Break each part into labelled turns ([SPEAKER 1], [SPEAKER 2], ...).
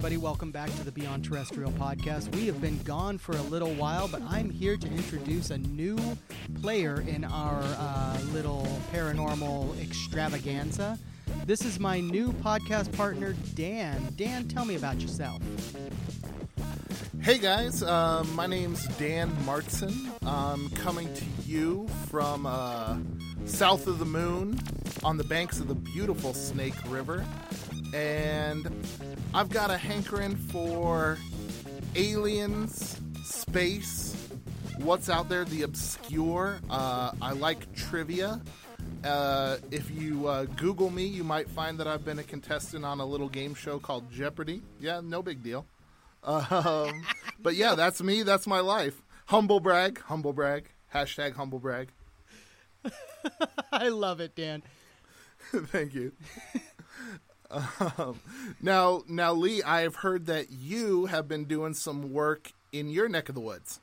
[SPEAKER 1] Everybody. Welcome back to the Beyond Terrestrial podcast. We have been gone for a little while, but I'm here to introduce a new player in our uh, little paranormal extravaganza. This is my new podcast partner, Dan. Dan, tell me about yourself.
[SPEAKER 2] Hey guys, uh, my name's Dan Martson. I'm coming to you from uh, south of the moon on the banks of the beautiful Snake River. And I've got a hankering for aliens, space, what's out there, the obscure. Uh, I like trivia. Uh, if you uh, Google me, you might find that I've been a contestant on a little game show called Jeopardy. Yeah, no big deal. Um, but yeah, that's me. That's my life. Humble brag. Humble brag. Hashtag humble brag.
[SPEAKER 1] I love it, Dan.
[SPEAKER 2] Thank you. Um, now, now, Lee, I have heard that you have been doing some work in your neck of the woods.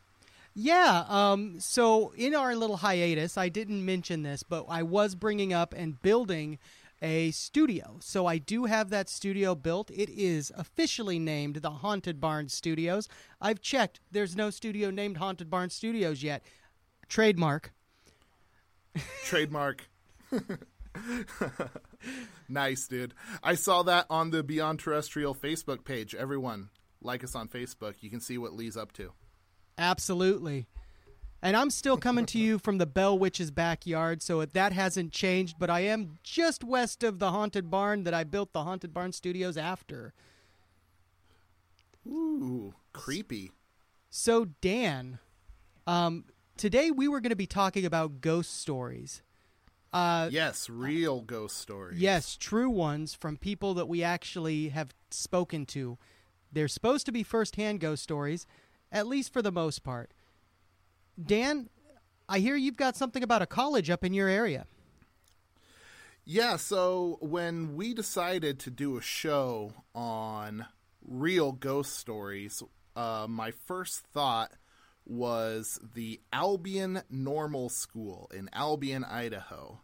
[SPEAKER 1] Yeah. Um, so in our little hiatus, I didn't mention this, but I was bringing up and building a studio. So I do have that studio built. It is officially named the Haunted Barn Studios. I've checked. There's no studio named Haunted Barn Studios yet. Trademark.
[SPEAKER 2] Trademark. nice, dude. I saw that on the Beyond Terrestrial Facebook page. Everyone, like us on Facebook. You can see what Lee's up to.
[SPEAKER 1] Absolutely. And I'm still coming to you from the Bell Witch's backyard, so that hasn't changed, but I am just west of the Haunted Barn that I built the Haunted Barn Studios after.
[SPEAKER 2] Ooh, creepy.
[SPEAKER 1] So, Dan, um, today we were going to be talking about ghost stories. Uh,
[SPEAKER 2] yes, real ghost stories.
[SPEAKER 1] Yes, true ones from people that we actually have spoken to. They're supposed to be first-hand ghost stories, at least for the most part. Dan, I hear you've got something about a college up in your area.
[SPEAKER 2] Yeah, so when we decided to do a show on real ghost stories, uh, my first thought was the Albion Normal School in Albion, Idaho.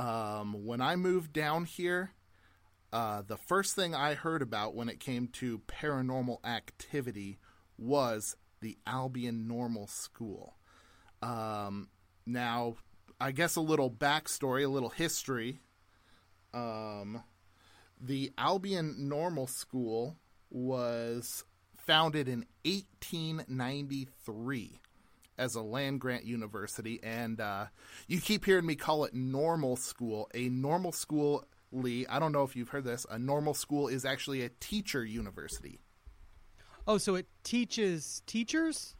[SPEAKER 2] Um, when I moved down here, uh, the first thing I heard about when it came to paranormal activity was the Albion Normal School. Um, now, I guess a little backstory, a little history. Um, the Albion Normal School was founded in 1893 as a land grant university, and uh, you keep hearing me call it normal school. A normal school, Lee, I don't know if you've heard this, a normal school is actually a teacher university.
[SPEAKER 1] Oh, so it teaches teachers?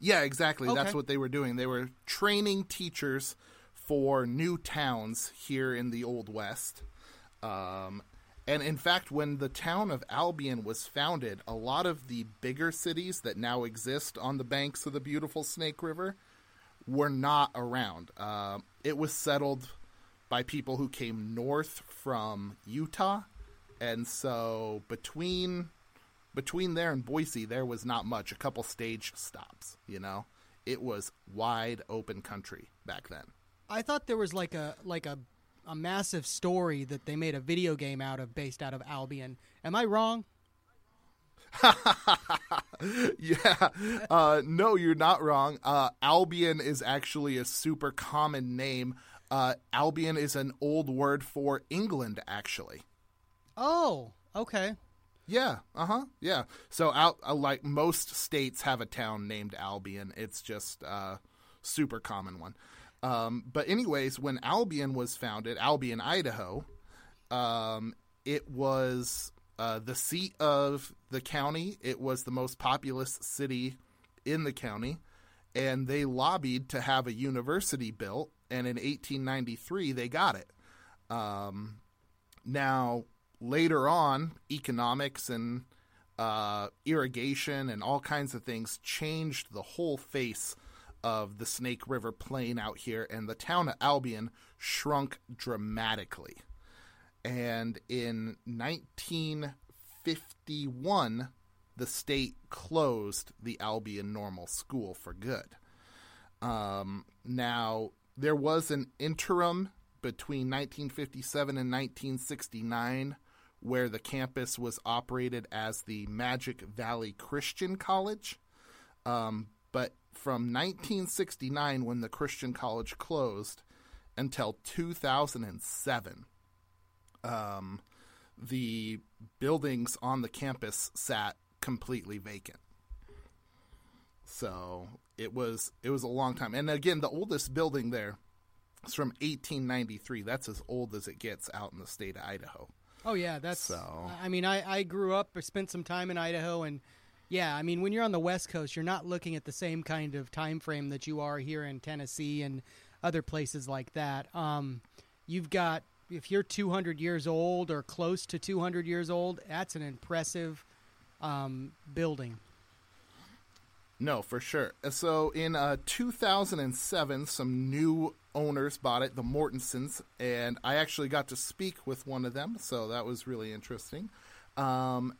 [SPEAKER 2] Yeah, exactly.
[SPEAKER 1] Okay.
[SPEAKER 2] That's what they were doing. They were training teachers for new towns here in the Old West. Um, and in fact, when the town of Albion was founded, a lot of the bigger cities that now exist on the banks of the beautiful Snake River were not around. Uh, it was settled by people who came north from Utah, and so between between there and Boise, there was not much. A couple stage stops, you know. it was wide open country back then.
[SPEAKER 1] I thought there was like a like a a massive story that they made a video game out of based out of Albion. Am I wrong?
[SPEAKER 2] yeah. Uh, no, you're not wrong. Uh, Albion is actually a super common name. Uh, Albion is an old word for England, actually.
[SPEAKER 1] Oh, okay.
[SPEAKER 2] Yeah. Uh huh. Yeah. So, out uh, like most states have a town named Albion. It's just a super common one. Um, but anyways, when Albion was founded, Albion, Idaho, um, it was uh, the seat of the county. It was the most populous city in the county, and they lobbied to have a university built. And in 1893, they got it. Um, now, later on, economics and uh, irrigation and all kinds of things changed the whole face of the Snake River Plain out here, and the town of Albion shrunk dramatically. And in 1951, the state closed the Albion Normal School for good. Um, now, there was an interim between 1957 and 1969 where the campus was operated as the Magic Valley Christian College. Um, from 1969, when the Christian college closed, until 2007, um, the buildings on the campus sat completely vacant. So it was it was a long time. And again, the oldest building there is from 1893. That's as old as it gets out in the state of Idaho.
[SPEAKER 1] Oh yeah, that's.
[SPEAKER 2] So-
[SPEAKER 1] I mean, I I grew up, I spent some time in Idaho, and yeah, I mean, when you're on the West Coast, you're not looking at the same kind of time frame that you are here in Tennessee and other places like that. Um, you've got if you're 200 years old or close to 200 years old, that's an impressive um, building.
[SPEAKER 2] No, for sure. So in uh, 2007, some new owners bought it, the Mortensons, and I actually got to speak with one of them, so that was really interesting. Um,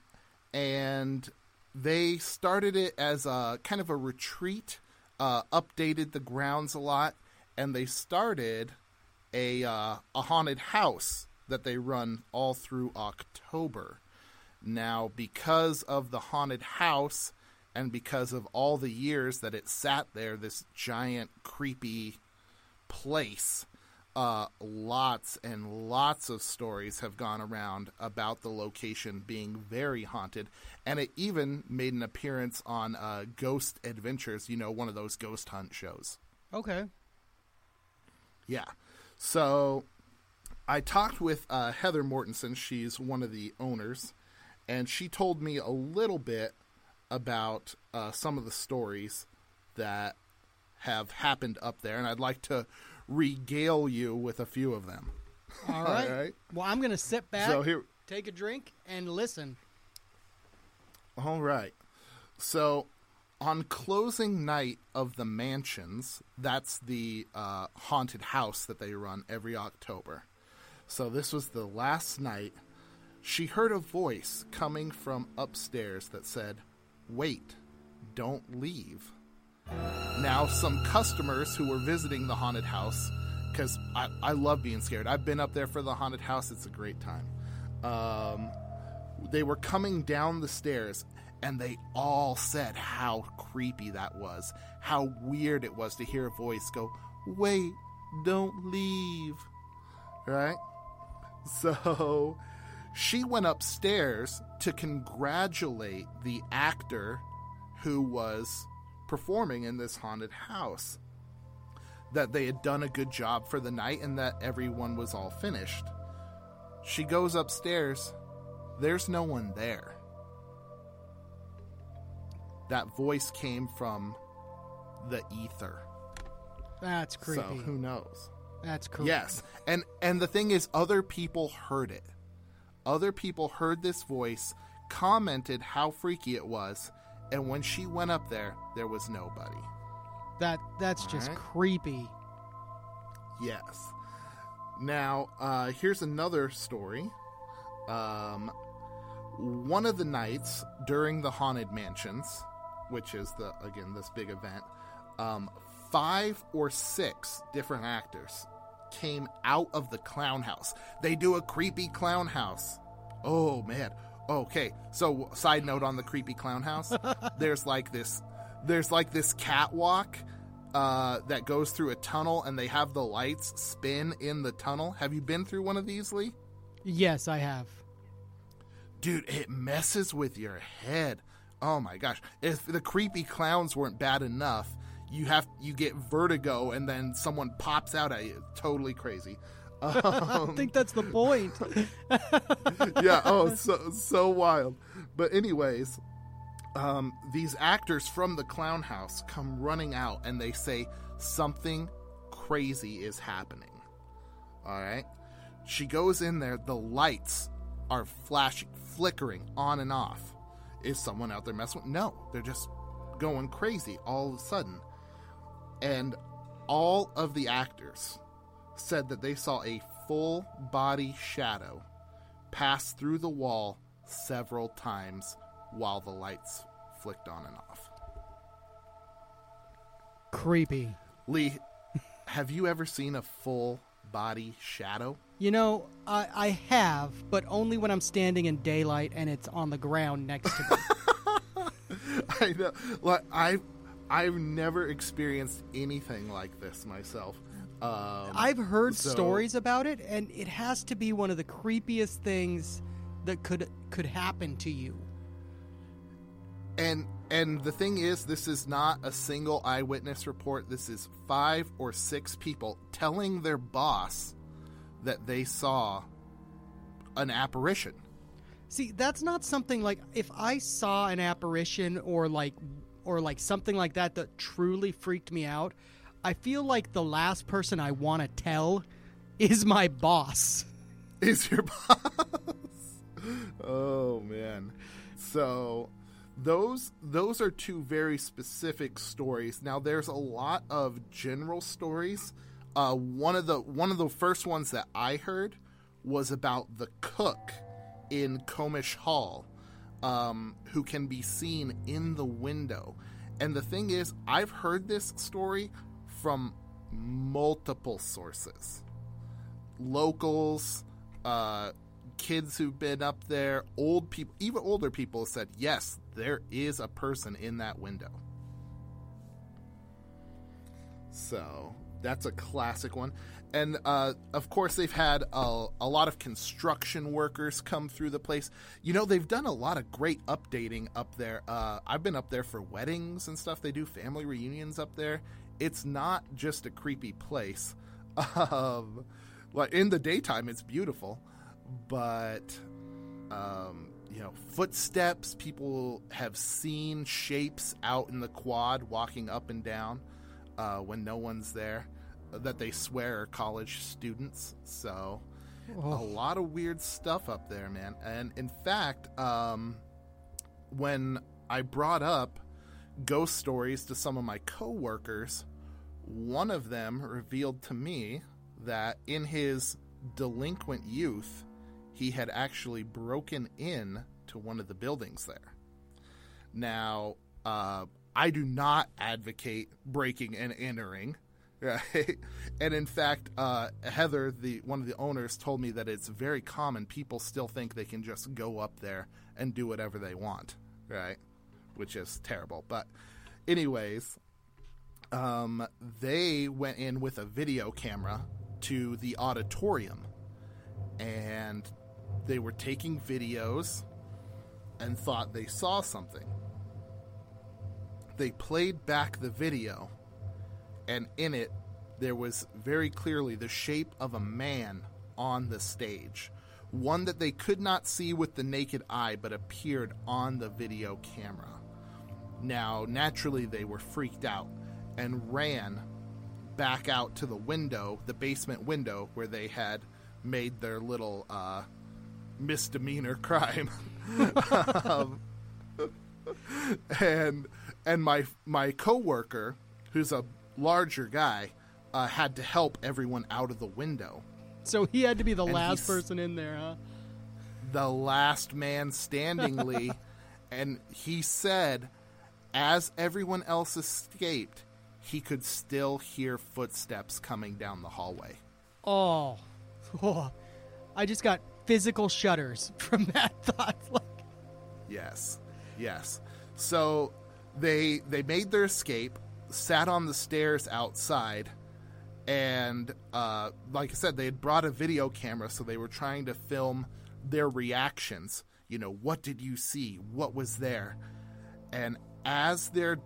[SPEAKER 2] and they started it as a kind of a retreat, uh, updated the grounds a lot, and they started a uh, a haunted house that they run all through October. Now, because of the haunted house and because of all the years that it sat there, this giant, creepy place, uh, lots and lots of stories have gone around about the location being very haunted. And it even made an appearance on uh, Ghost Adventures, you know, one of those ghost hunt shows.
[SPEAKER 1] Okay.
[SPEAKER 2] Yeah. So I talked with uh, Heather Mortensen. She's one of the owners. And she told me a little bit about uh, some of the stories that have happened up there. And I'd like to regale you with a few of them.
[SPEAKER 1] All right.
[SPEAKER 2] right.
[SPEAKER 1] Well, I'm going to sit back,
[SPEAKER 2] So here,
[SPEAKER 1] take a drink, and listen.
[SPEAKER 2] All right. So, on closing night of the mansions, that's the uh, haunted house that they run every October. So, this was the last night. She heard a voice coming from upstairs that said, Wait, don't leave. Now, some customers who were visiting the haunted house, because I, I love being scared. I've been up there for the haunted house, it's a great time. Um, they were coming down the stairs and they all said how creepy that was, how weird it was to hear a voice go, Wait, don't leave. Right? So she went upstairs to congratulate the actor who was performing in this haunted house. That they had done a good job for the night and that everyone was all finished. She goes upstairs. There's no one there. That voice came from the ether.
[SPEAKER 1] That's creepy.
[SPEAKER 2] So who knows?
[SPEAKER 1] That's creepy.
[SPEAKER 2] Yes. And and the thing is other people heard it. Other people heard this voice, commented how freaky it was, and when she went up there, there was nobody.
[SPEAKER 1] That that's just
[SPEAKER 2] right.
[SPEAKER 1] creepy.
[SPEAKER 2] Yes. Now, uh, here's another story. Um, one of the nights during the Haunted Mansions, which is the again this big event, um, five or six different actors came out of the clown house. They do a creepy clown house. Oh man. Okay. So side note on the creepy clown house, there's like this there's like this catwalk uh, that goes through a tunnel and they have the lights spin in the tunnel. Have you been through one of these, Lee?
[SPEAKER 1] Yes, I have.
[SPEAKER 2] Dude, it messes with your head. Oh my gosh. If the creepy clowns weren't bad enough, you have you get vertigo and then someone pops out at you. Totally crazy.
[SPEAKER 1] I think that's the point.
[SPEAKER 2] yeah, oh so so wild. But anyways, um, these actors from the clown house come running out and they say something crazy is happening. All right. She goes in there, the lights are flashing, flickering on and off. Is someone out there messing with? No, they're just going crazy all of a sudden. And all of the actors said that they saw a full body shadow pass through the wall several times while the lights flicked on and off.
[SPEAKER 1] Creepy.
[SPEAKER 2] Lee, have you ever seen a full body shadow?
[SPEAKER 1] You know, I, I have, but only when I'm standing in daylight and it's on the ground next to me.
[SPEAKER 2] I know. Like I've I've never experienced anything like this myself. Um,
[SPEAKER 1] I've heard
[SPEAKER 2] so-
[SPEAKER 1] stories about it, and it has to be one of the creepiest things that could could happen to you.
[SPEAKER 2] and and the thing is this is not a single eyewitness report this is five or six people telling their boss that they saw an apparition
[SPEAKER 1] See, that's not something like if I saw an apparition or like or like something like that that truly freaked me out, I feel like the last person I want to tell is my boss.
[SPEAKER 2] is your boss? Oh man. So those those are two very specific stories. Now there's a lot of general stories. Uh, one of the one of the first ones that i heard was about the cook in comish hall um, who can be seen in the window and the thing is i've heard this story from multiple sources locals, uh, kids who've been up there, old people, even older people said, yes, there is a person in that window. So that's a classic one. And uh, of course, they've had a, a lot of construction workers come through the place. You know, they've done a lot of great updating up there. Uh, I've been up there for weddings and stuff. They do family reunions up there. It's not just a creepy place. Um, like in the daytime, it's beautiful, but um, you know, footsteps. People have seen shapes out in the quad walking up and down uh, when no one's there that they swear are college students. So a lot of weird stuff up there, man. And in fact, um, when I brought up ghost stories to some of my coworkers, one of them revealed to me that in his delinquent youth, he had actually broken in to one of the buildings there. Now, uh, I do not advocate breaking and entering, right? And in fact, uh, Heather, the one of the owners, told me that it's very common. People still think they can just go up there and do whatever they want, right? Which is terrible. But, anyways, um, they went in with a video camera to the auditorium and they were taking videos and thought they saw something. They played back the video, and in it, there was very clearly the shape of a man on the stage. One that they could not see with the naked eye, but appeared on the video camera. Now, naturally, they were freaked out and ran back out to the window, the basement window, where they had made their little uh, misdemeanor crime. um, and and my my coworker, who's a larger guy, uh, had to help everyone out of the window.
[SPEAKER 1] So he had to be the
[SPEAKER 2] And
[SPEAKER 1] last person in there, huh?
[SPEAKER 2] the last man standing, Lee. and he said, as everyone else escaped, he could still hear footsteps coming down the hallway.
[SPEAKER 1] Oh, oh, I just got physical shudders from that thought. Like,
[SPEAKER 2] Yes, yes. So they they made their escape, sat on the stairs outside, and uh, like I said, they had brought a video camera, so they were trying to film their reactions. You know, what did you see? What was there? And as they're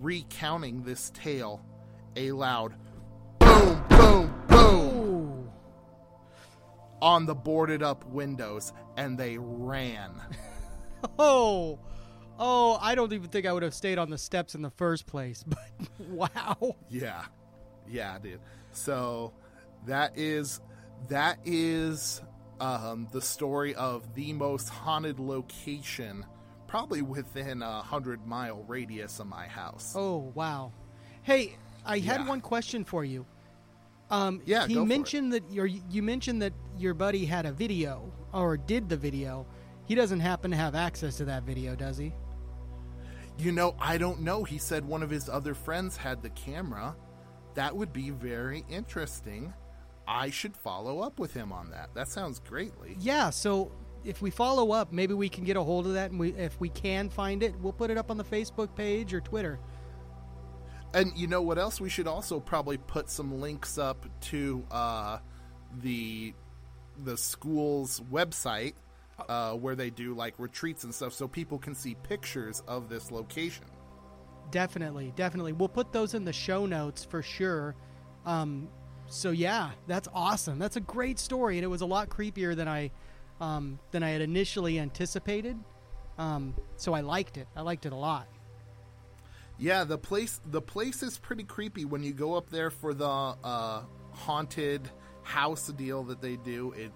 [SPEAKER 2] recounting this tale, a loud boom, boom, boom
[SPEAKER 1] ooh,
[SPEAKER 2] on the boarded up windows, and they ran.
[SPEAKER 1] oh, oh! I don't even think I would have stayed on the steps in the first place. But wow,
[SPEAKER 2] Yeah. Yeah, dude. So that is that is um, the story of the most haunted location probably within a hundred mile radius of my house.
[SPEAKER 1] oh wow. Hey, I had
[SPEAKER 2] Yeah.
[SPEAKER 1] one question for you. Um,
[SPEAKER 2] Yeah,
[SPEAKER 1] he
[SPEAKER 2] go for it.
[SPEAKER 1] mentioned that your you mentioned that your buddy had a video or did the video. He doesn't happen to have access to that video, does he?
[SPEAKER 2] You know, I don't know. He said one of his other friends had the camera. That would be very interesting. I should follow up with him on that. That sounds greatly.
[SPEAKER 1] Yeah, so if we follow up, maybe we can get a hold of that, and we, if we can find it, we'll put it up on the Facebook page or Twitter.
[SPEAKER 2] And you know what else? We should also probably put some links up to uh, the the school's website uh, where they do like retreats and stuff, so people can see pictures of this location.
[SPEAKER 1] Definitely, definitely. We'll put those in the show notes for sure. Um, so yeah, that's awesome. That's a great story, and it was a lot creepier than I um, than I had initially anticipated. Um, so I liked it. I liked it a lot.
[SPEAKER 2] Yeah, the place the place is pretty creepy when you go up there for the uh, haunted house deal that they do. It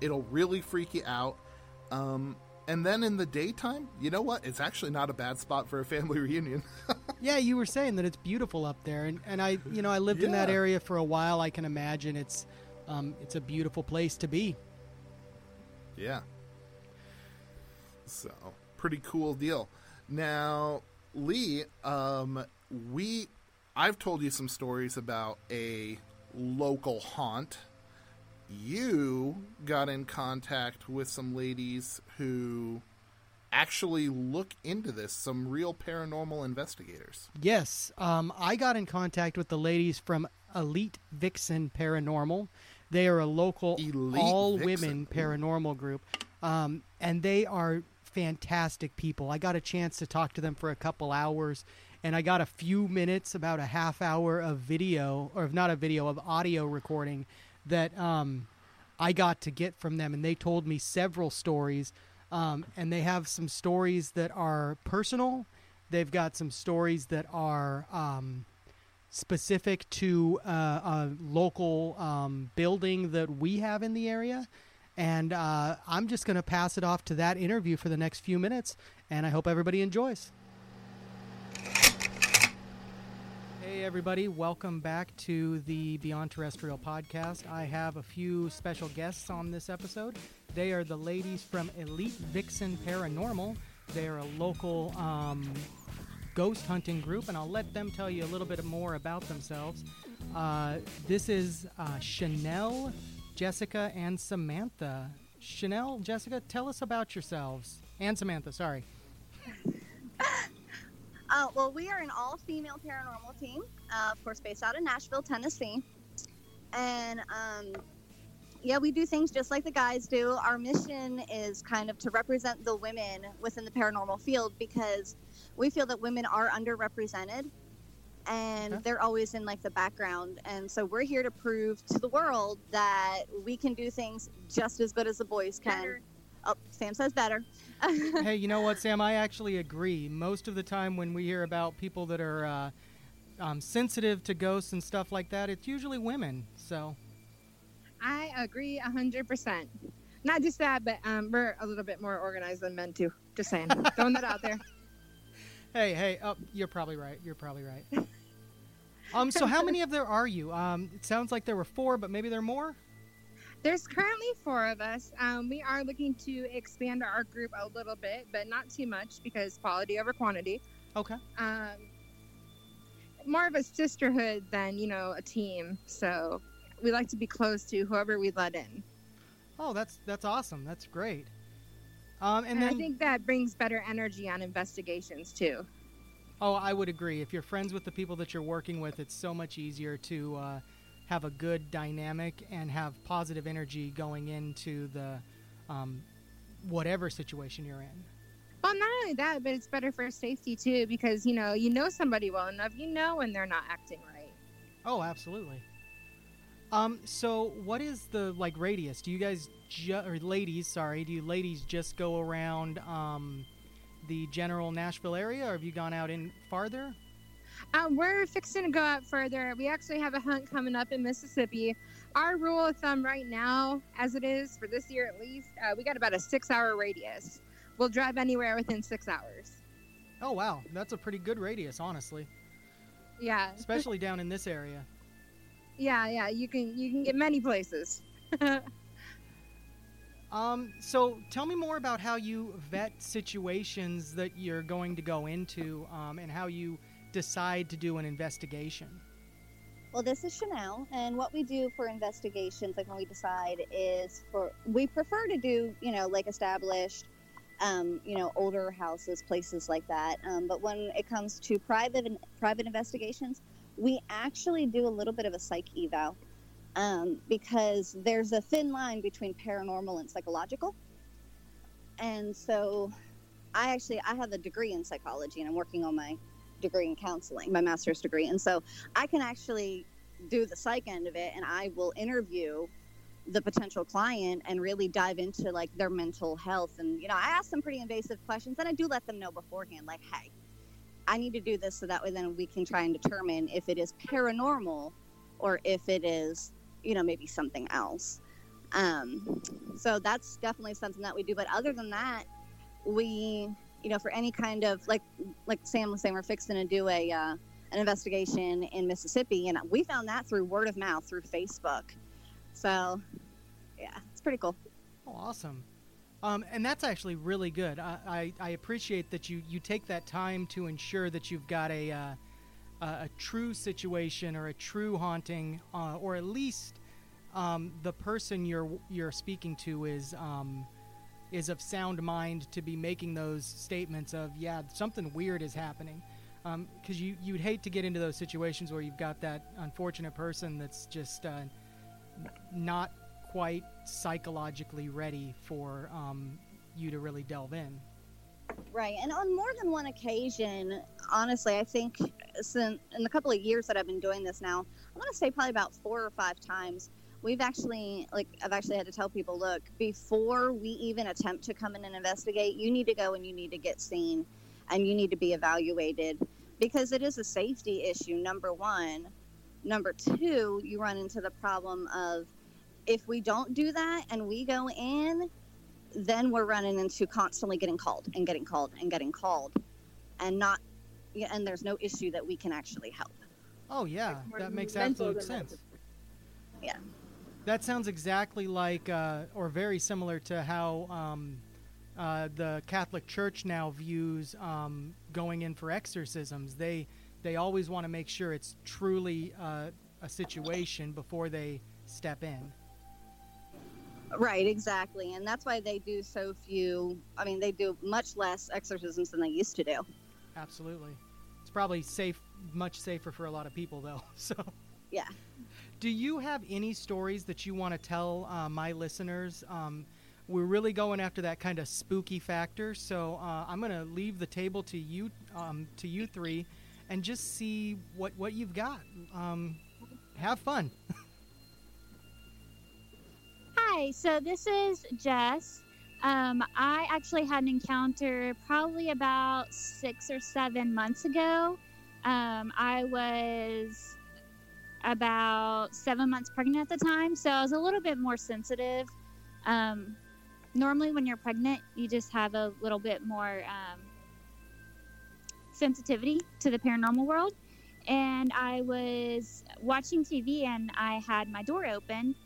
[SPEAKER 2] it'll really freak you out. Um, and then in the daytime, you know what? It's actually not a bad spot for a family reunion.
[SPEAKER 1] Yeah, you were saying that it's beautiful up there, and, and I, you know, I lived in that area for a while. I can imagine it's, um, it's a beautiful place to be.
[SPEAKER 2] Yeah. So, pretty cool deal. Now, Lee, um, we, I've told you some stories about a local haunt. You got in contact with some ladies who actually look into this, some real paranormal investigators.
[SPEAKER 1] Yes, um, I got in contact with the ladies from Elite Vixen Paranormal. They are a local
[SPEAKER 2] Elite
[SPEAKER 1] all
[SPEAKER 2] Vixen.
[SPEAKER 1] women paranormal group, um, and they are fantastic people. I got a chance to talk to them for a couple hours, and I got a few minutes, about a half hour of video, or if not a video, of audio recording that um, I got to get from them, and they told me several stories. Um, and they have some stories that are personal. They've got some stories that are um, specific to uh, a local um, building that we have in the area. And uh, I'm just going to pass it off to that interview for the next few minutes, and I hope everybody enjoys. Hey, everybody, welcome back to the Beyond Terrestrial podcast. I have a few special guests on this episode. They are the ladies from Elite Vixen Paranormal. They are a local um, ghost hunting group, and I'll let them tell you a little bit more about themselves. Uh, this is uh, Chanel, Jessica, and Samantha. Chanel, Jessica, tell us about yourselves. And Samantha, sorry.
[SPEAKER 3] Uh, well, we are an all-female paranormal team, uh, of course, based out of Nashville, Tennessee, and um, yeah, we do things just like the guys do. Our mission is kind of to represent the women within the paranormal field because we feel that women are underrepresented, and
[SPEAKER 1] Okay.
[SPEAKER 3] they're always in like the background, and so we're here to prove to the world that we can do things just as good as the boys can. Oh, Sam says better.
[SPEAKER 1] Hey, you know what, Sam? I actually agree. Most of the time, when we hear about people that are uh, um, sensitive to ghosts and stuff like that, it's usually women. So,
[SPEAKER 4] I agree a hundred percent. Not just that, but um, we're a little bit more organized than men too. Just saying, throwing that out there.
[SPEAKER 1] hey, hey, oh, you're probably right. You're probably right. um, so how many of there are you? Um, it sounds like there were four, but maybe there are more.
[SPEAKER 4] There's currently four of us. Um, we are looking to expand our group a little bit, but not too much because quality over quantity.
[SPEAKER 1] Okay.
[SPEAKER 4] Um, more of a sisterhood than you know a team. So we like to be close to whoever we let in.
[SPEAKER 1] Oh, that's that's awesome. That's great. Um, and,
[SPEAKER 4] And,
[SPEAKER 1] then,
[SPEAKER 4] I think that brings better energy on investigations too.
[SPEAKER 1] oh, I would agree. If you're friends with the people that you're working with, it's so much easier to uh, have a good dynamic and have positive energy going into the um, whatever situation you're in.
[SPEAKER 4] Well, not only that, but it's better for safety too because you know you know somebody well enough, you know when they're not acting right.
[SPEAKER 1] Oh, absolutely. Um, so what is the like radius? Do you guys ju- or ladies, sorry, do you ladies just go around um, the general Nashville area, or have you gone out in farther?
[SPEAKER 4] Uh, we're fixing to go out further. We actually have a hunt coming up in Mississippi. Our rule of thumb right now, as it is for this year at least, uh, we got about a six-hour radius. We'll drive anywhere within six hours.
[SPEAKER 1] Oh wow, that's a pretty good radius, honestly,
[SPEAKER 4] Yeah,
[SPEAKER 1] especially down in this area.
[SPEAKER 4] yeah, yeah. You can you can get many places.
[SPEAKER 1] Um, so tell me more about how you vet situations that you're going to go into, um, and how you decide to do an investigation.
[SPEAKER 3] Well, this is Chanel, and what we do for investigations, like when we decide, is for we prefer to do, you know, like established, um, you know, older houses, places like that. Um, but when it comes to private private investigations, we actually do a little bit of a psych eval um, because there's a thin line between paranormal and psychological. And so, I actually I have a degree in psychology, and I'm working on my degree in counseling, my master's degree. And so I can actually do the psych end of it and I will interview the potential client and really dive into like their mental health. And, you know, I ask them pretty invasive questions and I do let them know beforehand, like, hey, I need to do this so that way then we can try and determine if it is paranormal or if it is, you know, maybe something else. Um, so that's definitely something that we do. But other than that, we you know, for any kind of like like Sam was saying, we're fixing to do a uh, an investigation in Mississippi, and we found that through word of mouth through Facebook. So, yeah, it's pretty cool.
[SPEAKER 1] Oh, awesome. Um, and that's actually really good. I, I, I appreciate that you, you take that time to ensure that you've got a, uh, a, true situation or a true haunting, uh, or at least um, the person you're you're speaking to is um, is of sound mind to be making those statements of yeah something weird is happening because you you'd hate to get into those situations where you've got that unfortunate person that's just uh, not quite psychologically ready for um, you to really delve in.
[SPEAKER 3] Right, and on more than one occasion, honestly, I think since in the couple of years that I've been doing this now, I'm going to say probably about four or five times. We've actually, like, I've actually had to tell people, look, before we even attempt to come in and investigate, you need to go and you need to get seen, and you need to be evaluated because it is a safety issue. Number one, number two, you run into the problem of if we don't do that and we go in, then we're running into constantly getting called and getting called and getting called and not and there's no issue that we can actually help
[SPEAKER 1] Oh yeah, that makes absolute sense.
[SPEAKER 3] Yeah.
[SPEAKER 1] That sounds exactly like, uh, or very similar to how um, uh, the Catholic Church now views um, going in for exorcisms. They they always want to make sure it's truly uh, a situation before they step in.
[SPEAKER 3] right exactly and that's why they do so few i mean they do much less exorcisms than they used to do
[SPEAKER 1] Absolutely, it's probably safe, much safer for a lot of people though. So.
[SPEAKER 3] yeah
[SPEAKER 1] Do you have any stories that you want to tell uh, my listeners? Um, we're really going after that kind of spooky factor, so uh, I'm going to leave the table to you, um, to you three, and just see what what you've got. Um, have fun.
[SPEAKER 5] Hi, so this is Jess. Um, I actually had an encounter probably about six or seven months ago. Um, I was about seven months pregnant at the time, so I was a little bit more sensitive. Um, normally, when you're pregnant, you just have a little bit more um, sensitivity to the paranormal world. And I was watching TV and I had my door open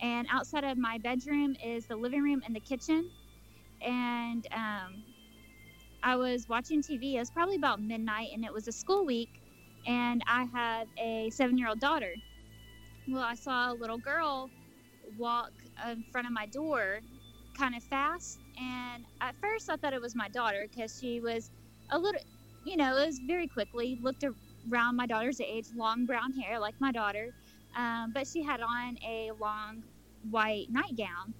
[SPEAKER 5] and outside of my bedroom is the living room and the kitchen and um, i was watching tv it was probably about midnight and it was a school week and I have a seven year old daughter. Well, I saw a little girl walk in front of my door kind of fast. And at first, I thought it was my daughter because she was a little, you know, it was very quickly looked around my daughter's age, long brown hair like my daughter. Um, but she had on a long white nightgown.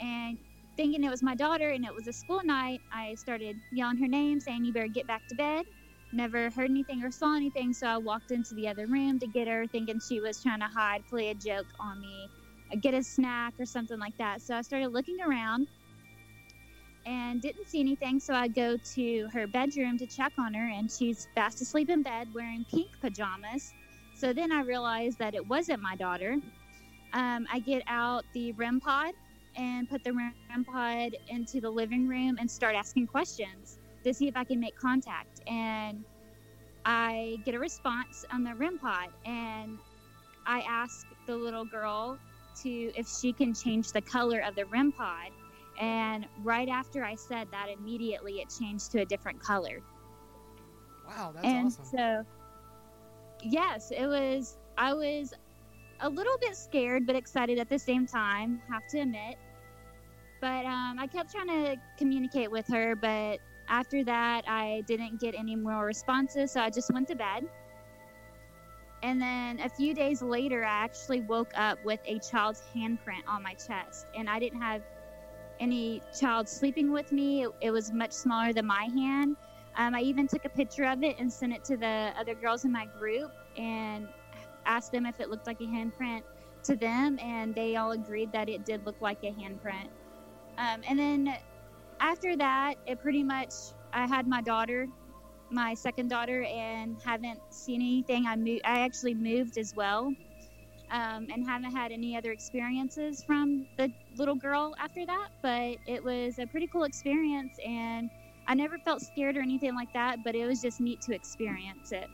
[SPEAKER 5] And thinking it was my daughter and it was a school night, I started yelling her name, saying, You better get back to bed. Never heard anything or saw anything, so I walked into the other room to get her, thinking she was trying to hide, play a joke on me, get a snack or something like that. So I started looking around and didn't see anything, so I go to her bedroom to check on her, and she's fast asleep in bed wearing pink pajamas. So then I realized that it wasn't my daughter. Um, I get out the REM pod and put the REM pod into the living room and start asking questions to see if I can make contact. And I get a response on the REM pod, and I ask the little girl to if she can change the color of the REM pod. And right after I said that, immediately it changed to a different color.
[SPEAKER 1] Wow, that's
[SPEAKER 5] and
[SPEAKER 1] awesome.
[SPEAKER 5] so, yes, it was. I was a little bit scared, but excited at the same time. Have to admit. But um, I kept trying to communicate with her, but after that, I didn't get any more responses, so I just went to bed. And then a few days later, I actually woke up with a child's handprint on my chest, and I didn't have any child sleeping with me. It, it was much smaller than my hand. Um, I even took a picture of it and sent it to the other girls in my group and asked them if it looked like a handprint to them, and they all agreed that it did look like a handprint. Um, and then after that, it pretty much, I had my daughter, my second daughter, and haven't seen anything. I moved, I actually moved as well, um, and haven't had any other experiences from the little girl after that. But it was a pretty cool experience, and I never felt scared or anything like that. But it was just neat to experience it.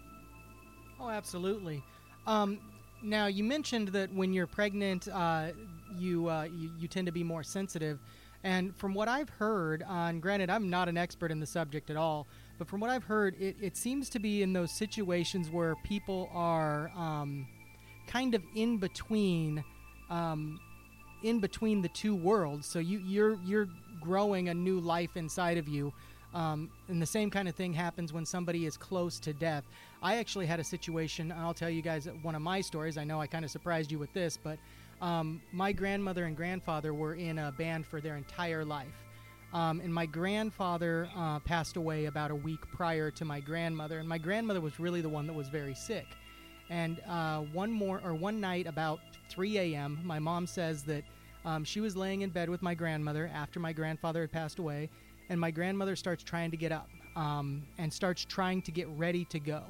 [SPEAKER 1] Oh, absolutely. Um, now you mentioned that when you're pregnant, uh, you, uh, you you tend to be more sensitive, and from what I've heard, on granted, I'm not an expert in the subject at all, but from what I've heard, it, it seems to be in those situations where people are um, kind of in between. Um, in between the two worlds, so you you're you're growing a new life inside of you, um, and the same kind of thing happens when somebody is close to death. I actually had a situation, I'll tell you guys one of my stories. I know I kind of surprised you with this, but um, my grandmother and grandfather were in a band for their entire life. Um, and my grandfather uh, passed away about a week prior to my grandmother, and my grandmother was really the one that was very sick. And uh, one more or one night about 3 a.m., my mom says that um, she was laying in bed with my grandmother after my grandfather had passed away, and my grandmother starts trying to get up um, and starts trying to get ready to go.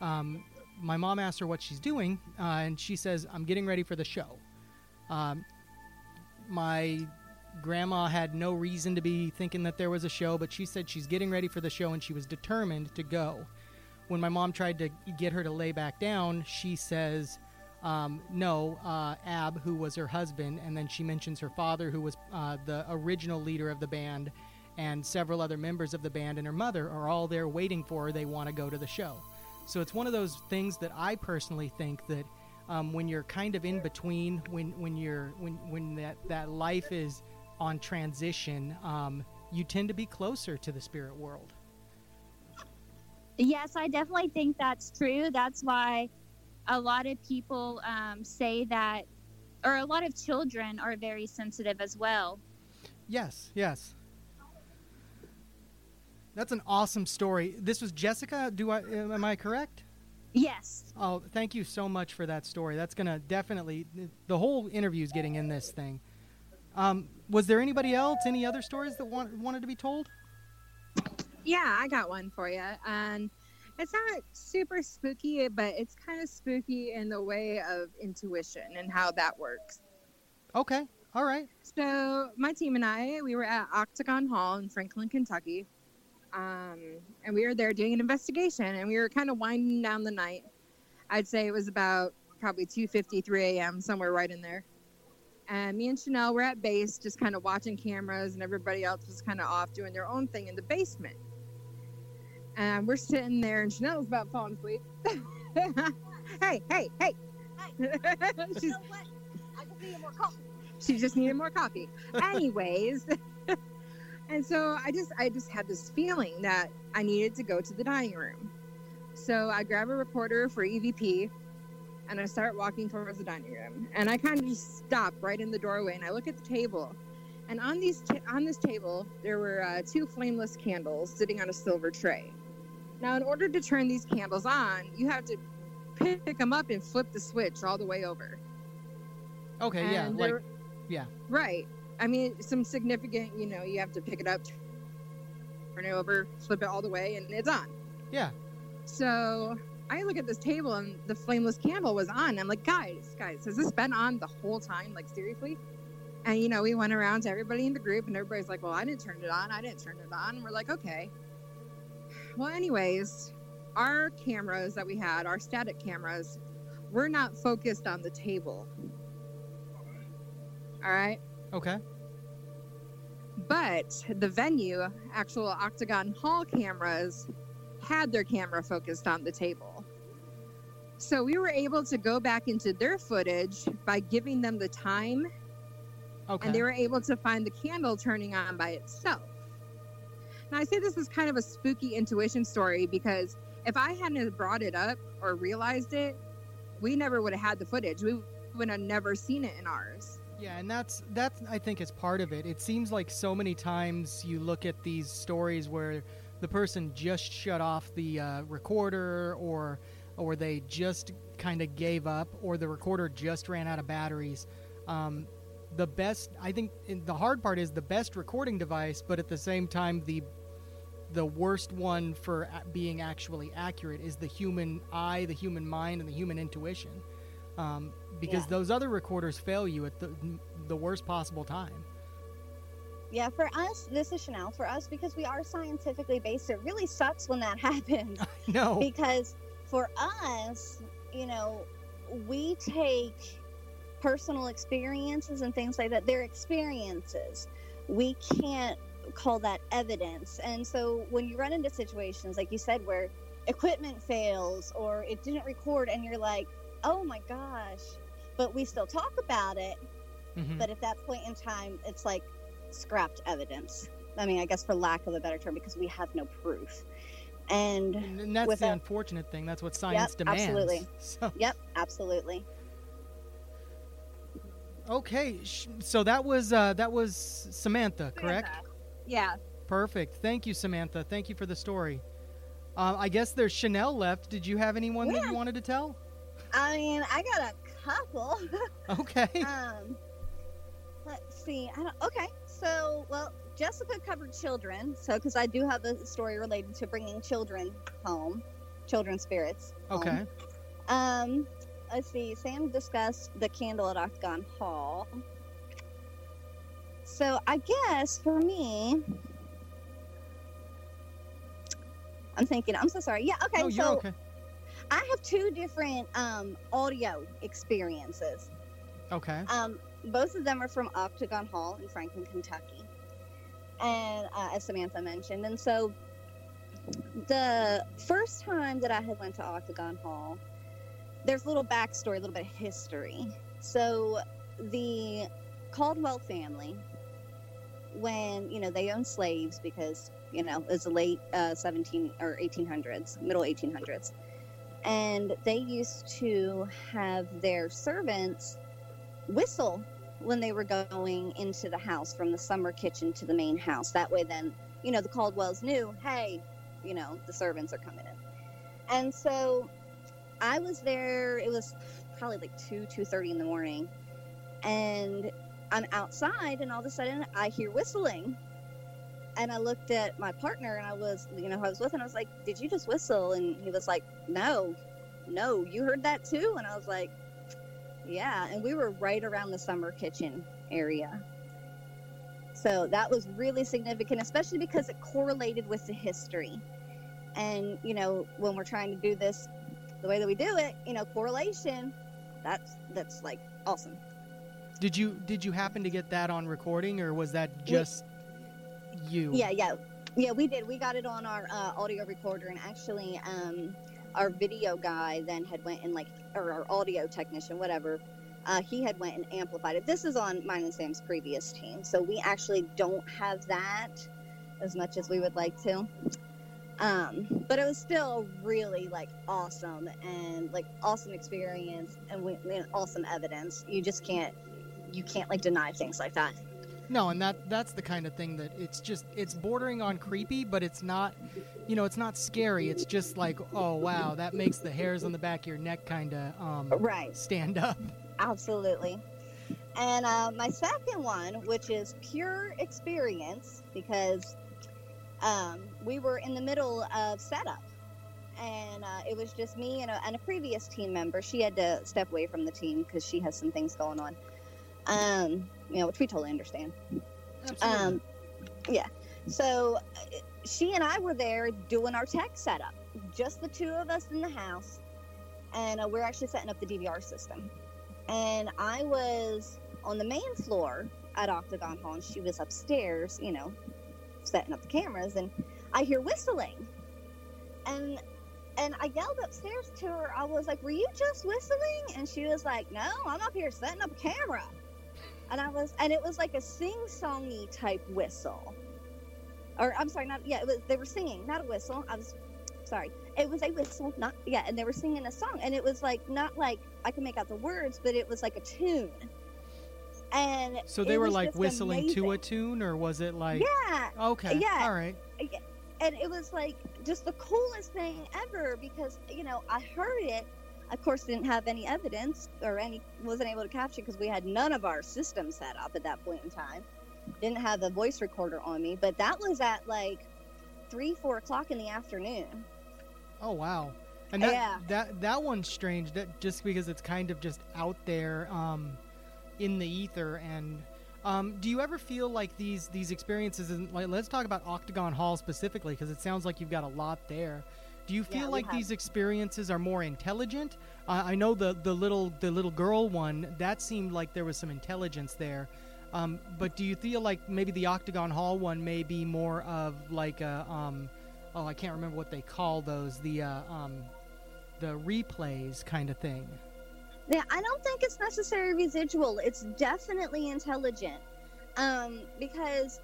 [SPEAKER 1] Um, my mom asks her what she's doing, uh, and she says, "I'm getting ready for the show." Um, my grandma had no reason to be thinking that there was a show, but she said she's getting ready for the show and she was determined to go. When my mom tried to get her to lay back down, she says, um, no, uh, Ab, who was her husband, and then she mentions her father, who was uh, the original leader of the band, and several other members of the band, and her mother are all there waiting for her. They want to go to the show. So it's one of those things that I personally think that um, when you're kind of in between, when when you're when when that that life is on transition, um, you tend to be closer to the spirit world.
[SPEAKER 5] Yes, I definitely think that's true. That's why a lot of people um, say that, or a lot of children are very sensitive as well.
[SPEAKER 1] Yes, yes. That's an awesome story. This was Jessica. Do I am I correct?
[SPEAKER 5] Yes.
[SPEAKER 1] Oh, thank you so much for that story. That's gonna definitely the whole interview is getting in this thing. Um, was there anybody else? Any other stories that want, wanted to be told?
[SPEAKER 4] Yeah, I got one for you. And it's not super spooky, but it's kind of spooky in the way of intuition and how that works.
[SPEAKER 1] Okay. All right.
[SPEAKER 4] So, my team and I, we were at Octagon Hall in Franklin, Kentucky. Um, and we were there doing an investigation and we were kind of winding down the night. I'd say it was about probably 2:53 a.m. somewhere right in there. And me and Chanel were at base just kind of watching cameras and everybody else was kind of off doing their own thing in the basement. And we're sitting there and Chanel's about falling asleep. hey, hey, hey. She's,
[SPEAKER 3] I just need more coffee.
[SPEAKER 4] she just needed more coffee. Anyways, and so I just I just had this feeling that I needed to go to the dining room. So I grab a recorder for EVP and I start walking towards the dining room. And I kind of just stop right in the doorway and I look at the table. And on these ta- on this table there were uh, two flameless candles sitting on a silver tray. Now, in order to turn these candles on, you have to pick them up and flip the switch all the way over.
[SPEAKER 1] Okay, yeah, like yeah.
[SPEAKER 4] Right. I mean, some significant, you know, you have to pick it up, turn it over, flip it all the way, and it's on.
[SPEAKER 1] yeah.
[SPEAKER 4] So I look at this table and the flameless candle was on. I'm like, guys, guys, has this been on the whole time? Like, seriously? And, you know, we went around to everybody in the group and everybody's like, well, I didn't turn it on. I didn't turn it on. And we're like, okay. Well, anyways, our cameras that we had, our static cameras, were not focused on the table. All right.
[SPEAKER 1] Okay.
[SPEAKER 4] But the venue, actual Octagon Hall cameras, had their camera focused on the table. So we were able to go back into their footage by giving them the time,
[SPEAKER 1] Okay.
[SPEAKER 4] and they were able to find the candle turning on by itself. Now, I say this is kind of a spooky intuition story because if I hadn't brought it up or realized it, we never would have had the footage. We would have never seen it in ours.
[SPEAKER 1] Yeah, and that's that's I think is part of it. It seems like so many times you look at these stories where the person just shut off the uh, recorder, or or they just kind of gave up, or the recorder just ran out of batteries. Um, the best, I think, the hard part is the best recording device, but at the same time, the the worst one for being actually accurate is the human eye, the human mind, and the human intuition. Um, because
[SPEAKER 3] Yeah.
[SPEAKER 1] those other recorders fail you at the the worst possible time.
[SPEAKER 3] Yeah, for us, this is Chanel. For us, because we are scientifically based, it really sucks when that happens.
[SPEAKER 1] No.
[SPEAKER 3] because for us, you know, we take personal experiences and things like that. They're experiences. We can't call that evidence. And so when you run into situations, like you said, where equipment fails or it didn't record, and you're like, oh my gosh, but we still talk about it.
[SPEAKER 1] Mhm.
[SPEAKER 3] But at that point in time, it's like scrapped evidence. I mean, I guess for lack of a better term, because we have no proof. And
[SPEAKER 1] And that's the
[SPEAKER 3] without-
[SPEAKER 1] unfortunate thing. That's what science
[SPEAKER 3] Yep,
[SPEAKER 1] demands.
[SPEAKER 3] absolutely.
[SPEAKER 1] So,
[SPEAKER 3] Yep, absolutely.
[SPEAKER 1] okay, so that was uh, that was Samantha, correct?
[SPEAKER 4] Yeah.
[SPEAKER 1] Perfect. Thank you, Samantha. Thank you for the story. Uh, I guess there's Chanel left. Did you have anyone that you wanted to tell?
[SPEAKER 3] I mean, I got a couple.
[SPEAKER 1] Okay.
[SPEAKER 3] um, let's see. I don't. Okay, so well, Jessica covered children. So because I do have a story related to bringing children home, children spirits. home.
[SPEAKER 1] Okay.
[SPEAKER 3] Um, let's see. Sam discussed the candle at Octagon Hall. So I guess for me, I'm thinking. I'm so sorry. Yeah. Okay.
[SPEAKER 1] no,
[SPEAKER 3] so
[SPEAKER 1] okay.
[SPEAKER 3] I have two different um, audio experiences.
[SPEAKER 1] Okay.
[SPEAKER 3] Um, both of them are from Octagon Hall in Franklin, Kentucky, and uh, as Samantha mentioned, and so the first time that I had went to Octagon Hall, there's a little backstory, a little bit of history. So the Caldwell family, when you know they owned slaves because you know it was the late uh, 17 or 1800s, middle 1800s, and they used to have their servants whistle when they were going into the house from the summer kitchen to the main house. That way, then, you know, the Caldwells knew, hey, you know, the servants are coming in. And so I was there, it was probably like 2, 2.30 in the morning. And I'm outside, and all of a sudden I hear whistling. And I looked at my partner, and I was, you know, I was with, and I was like, did you just whistle? And he was like, no, no, you heard that too? And I was like, yeah, and we were right around the summer kitchen area. So that was really significant, especially because it correlated with the history. And, you know, when we're trying to do this the way that we do it, you know, correlation, that's that's like awesome.
[SPEAKER 1] Did you did you happen to get that on recording, or was that just you?
[SPEAKER 3] Yeah, yeah. Yeah, we did. We got it on our uh, audio recorder, and actually, um, our video guy then had went and like, or our audio technician, whatever. Uh, he had went and amplified it. This is on mine and Sam's previous team, so we actually don't have that as much as we would like to. Um, but it was still really like awesome and like awesome experience and we, and awesome evidence. You just can't you can't like deny things like that.
[SPEAKER 1] No, and that that's the kind of thing that it's just it's bordering on creepy, but it's not, you know, it's not scary. It's just like, oh wow, that makes the hairs on the back of your neck kind of um,
[SPEAKER 3] Right.
[SPEAKER 1] stand up.
[SPEAKER 3] Absolutely. And uh, my second one, which is pure experience, because um, we were in the middle of setup. And uh, it was just me and a, and a previous team member. She had to step away from the team because she has some things going on. Um, you know, which we totally understand. Um, yeah. So uh, she and I were there doing our tech setup, just the two of us in the house, and uh, we're actually setting up the DVR system. And I was on the main floor at Octagon Hall, and she was upstairs, you know, setting up the cameras, and I hear whistling, and and I yelled upstairs to her. I was like, "Were you just whistling?" And she was like, "No, I'm up here setting up a camera." And I was, and it was like a sing-songy type whistle, or I'm sorry, not yeah. It was, they were singing, not a whistle. I was sorry. It was a whistle, not yeah. And they were singing a song, and it was like not like I can make out the words, but it was like a tune. And
[SPEAKER 1] So they were like whistling to a tune, or was it like?
[SPEAKER 3] yeah,
[SPEAKER 1] Okay.
[SPEAKER 3] Yeah.
[SPEAKER 1] All right.
[SPEAKER 3] Uh, and it was like just the coolest thing ever because you know I heard it. Of course, didn't have any evidence or any wasn't able to capture because we had none of our systems set up at that point in time. Didn't have a voice recorder on me, but that was at like three, four o'clock in the afternoon.
[SPEAKER 1] Oh wow. And that
[SPEAKER 3] Yeah.
[SPEAKER 1] that that one's strange. That just because it's kind of just out there um, in the ether. And um, do you ever feel like these these experiences? And like, let's talk about Octagon Hall specifically because it sounds like you've got a lot there. Do you feel
[SPEAKER 3] Yeah,
[SPEAKER 1] like these experiences are more intelligent? Uh, I know the the little the little girl one that seemed like there was some intelligence there. Um, but do you feel like maybe the Octagon Hall one may be more of like a um, oh I can't remember what they call those the uh, um, the replays kind of thing.
[SPEAKER 3] Yeah, I don't think it's necessarily residual. It's definitely intelligent. Um, because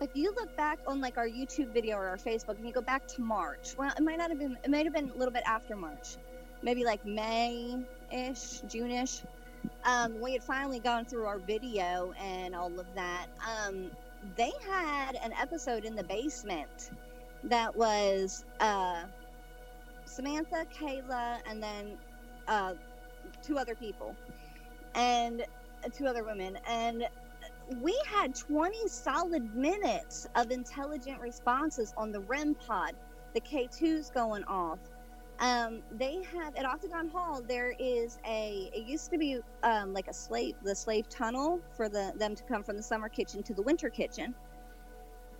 [SPEAKER 3] if you look back on like our YouTube video or our Facebook and you go back to March, well, it might not have been, it might have been a little bit after March, maybe like May ish, June ish. Um, we had finally gone through our video and all of that. Um, they had an episode in the basement that was uh, Samantha, Kayla, and then uh, two other people and uh, two other women and we had 20 solid minutes of intelligent responses on the REM pod the K2s going off. Um, they have at Octagon Hall there is a it used to be um, like a slave the slave tunnel for the them to come from the summer kitchen to the winter kitchen.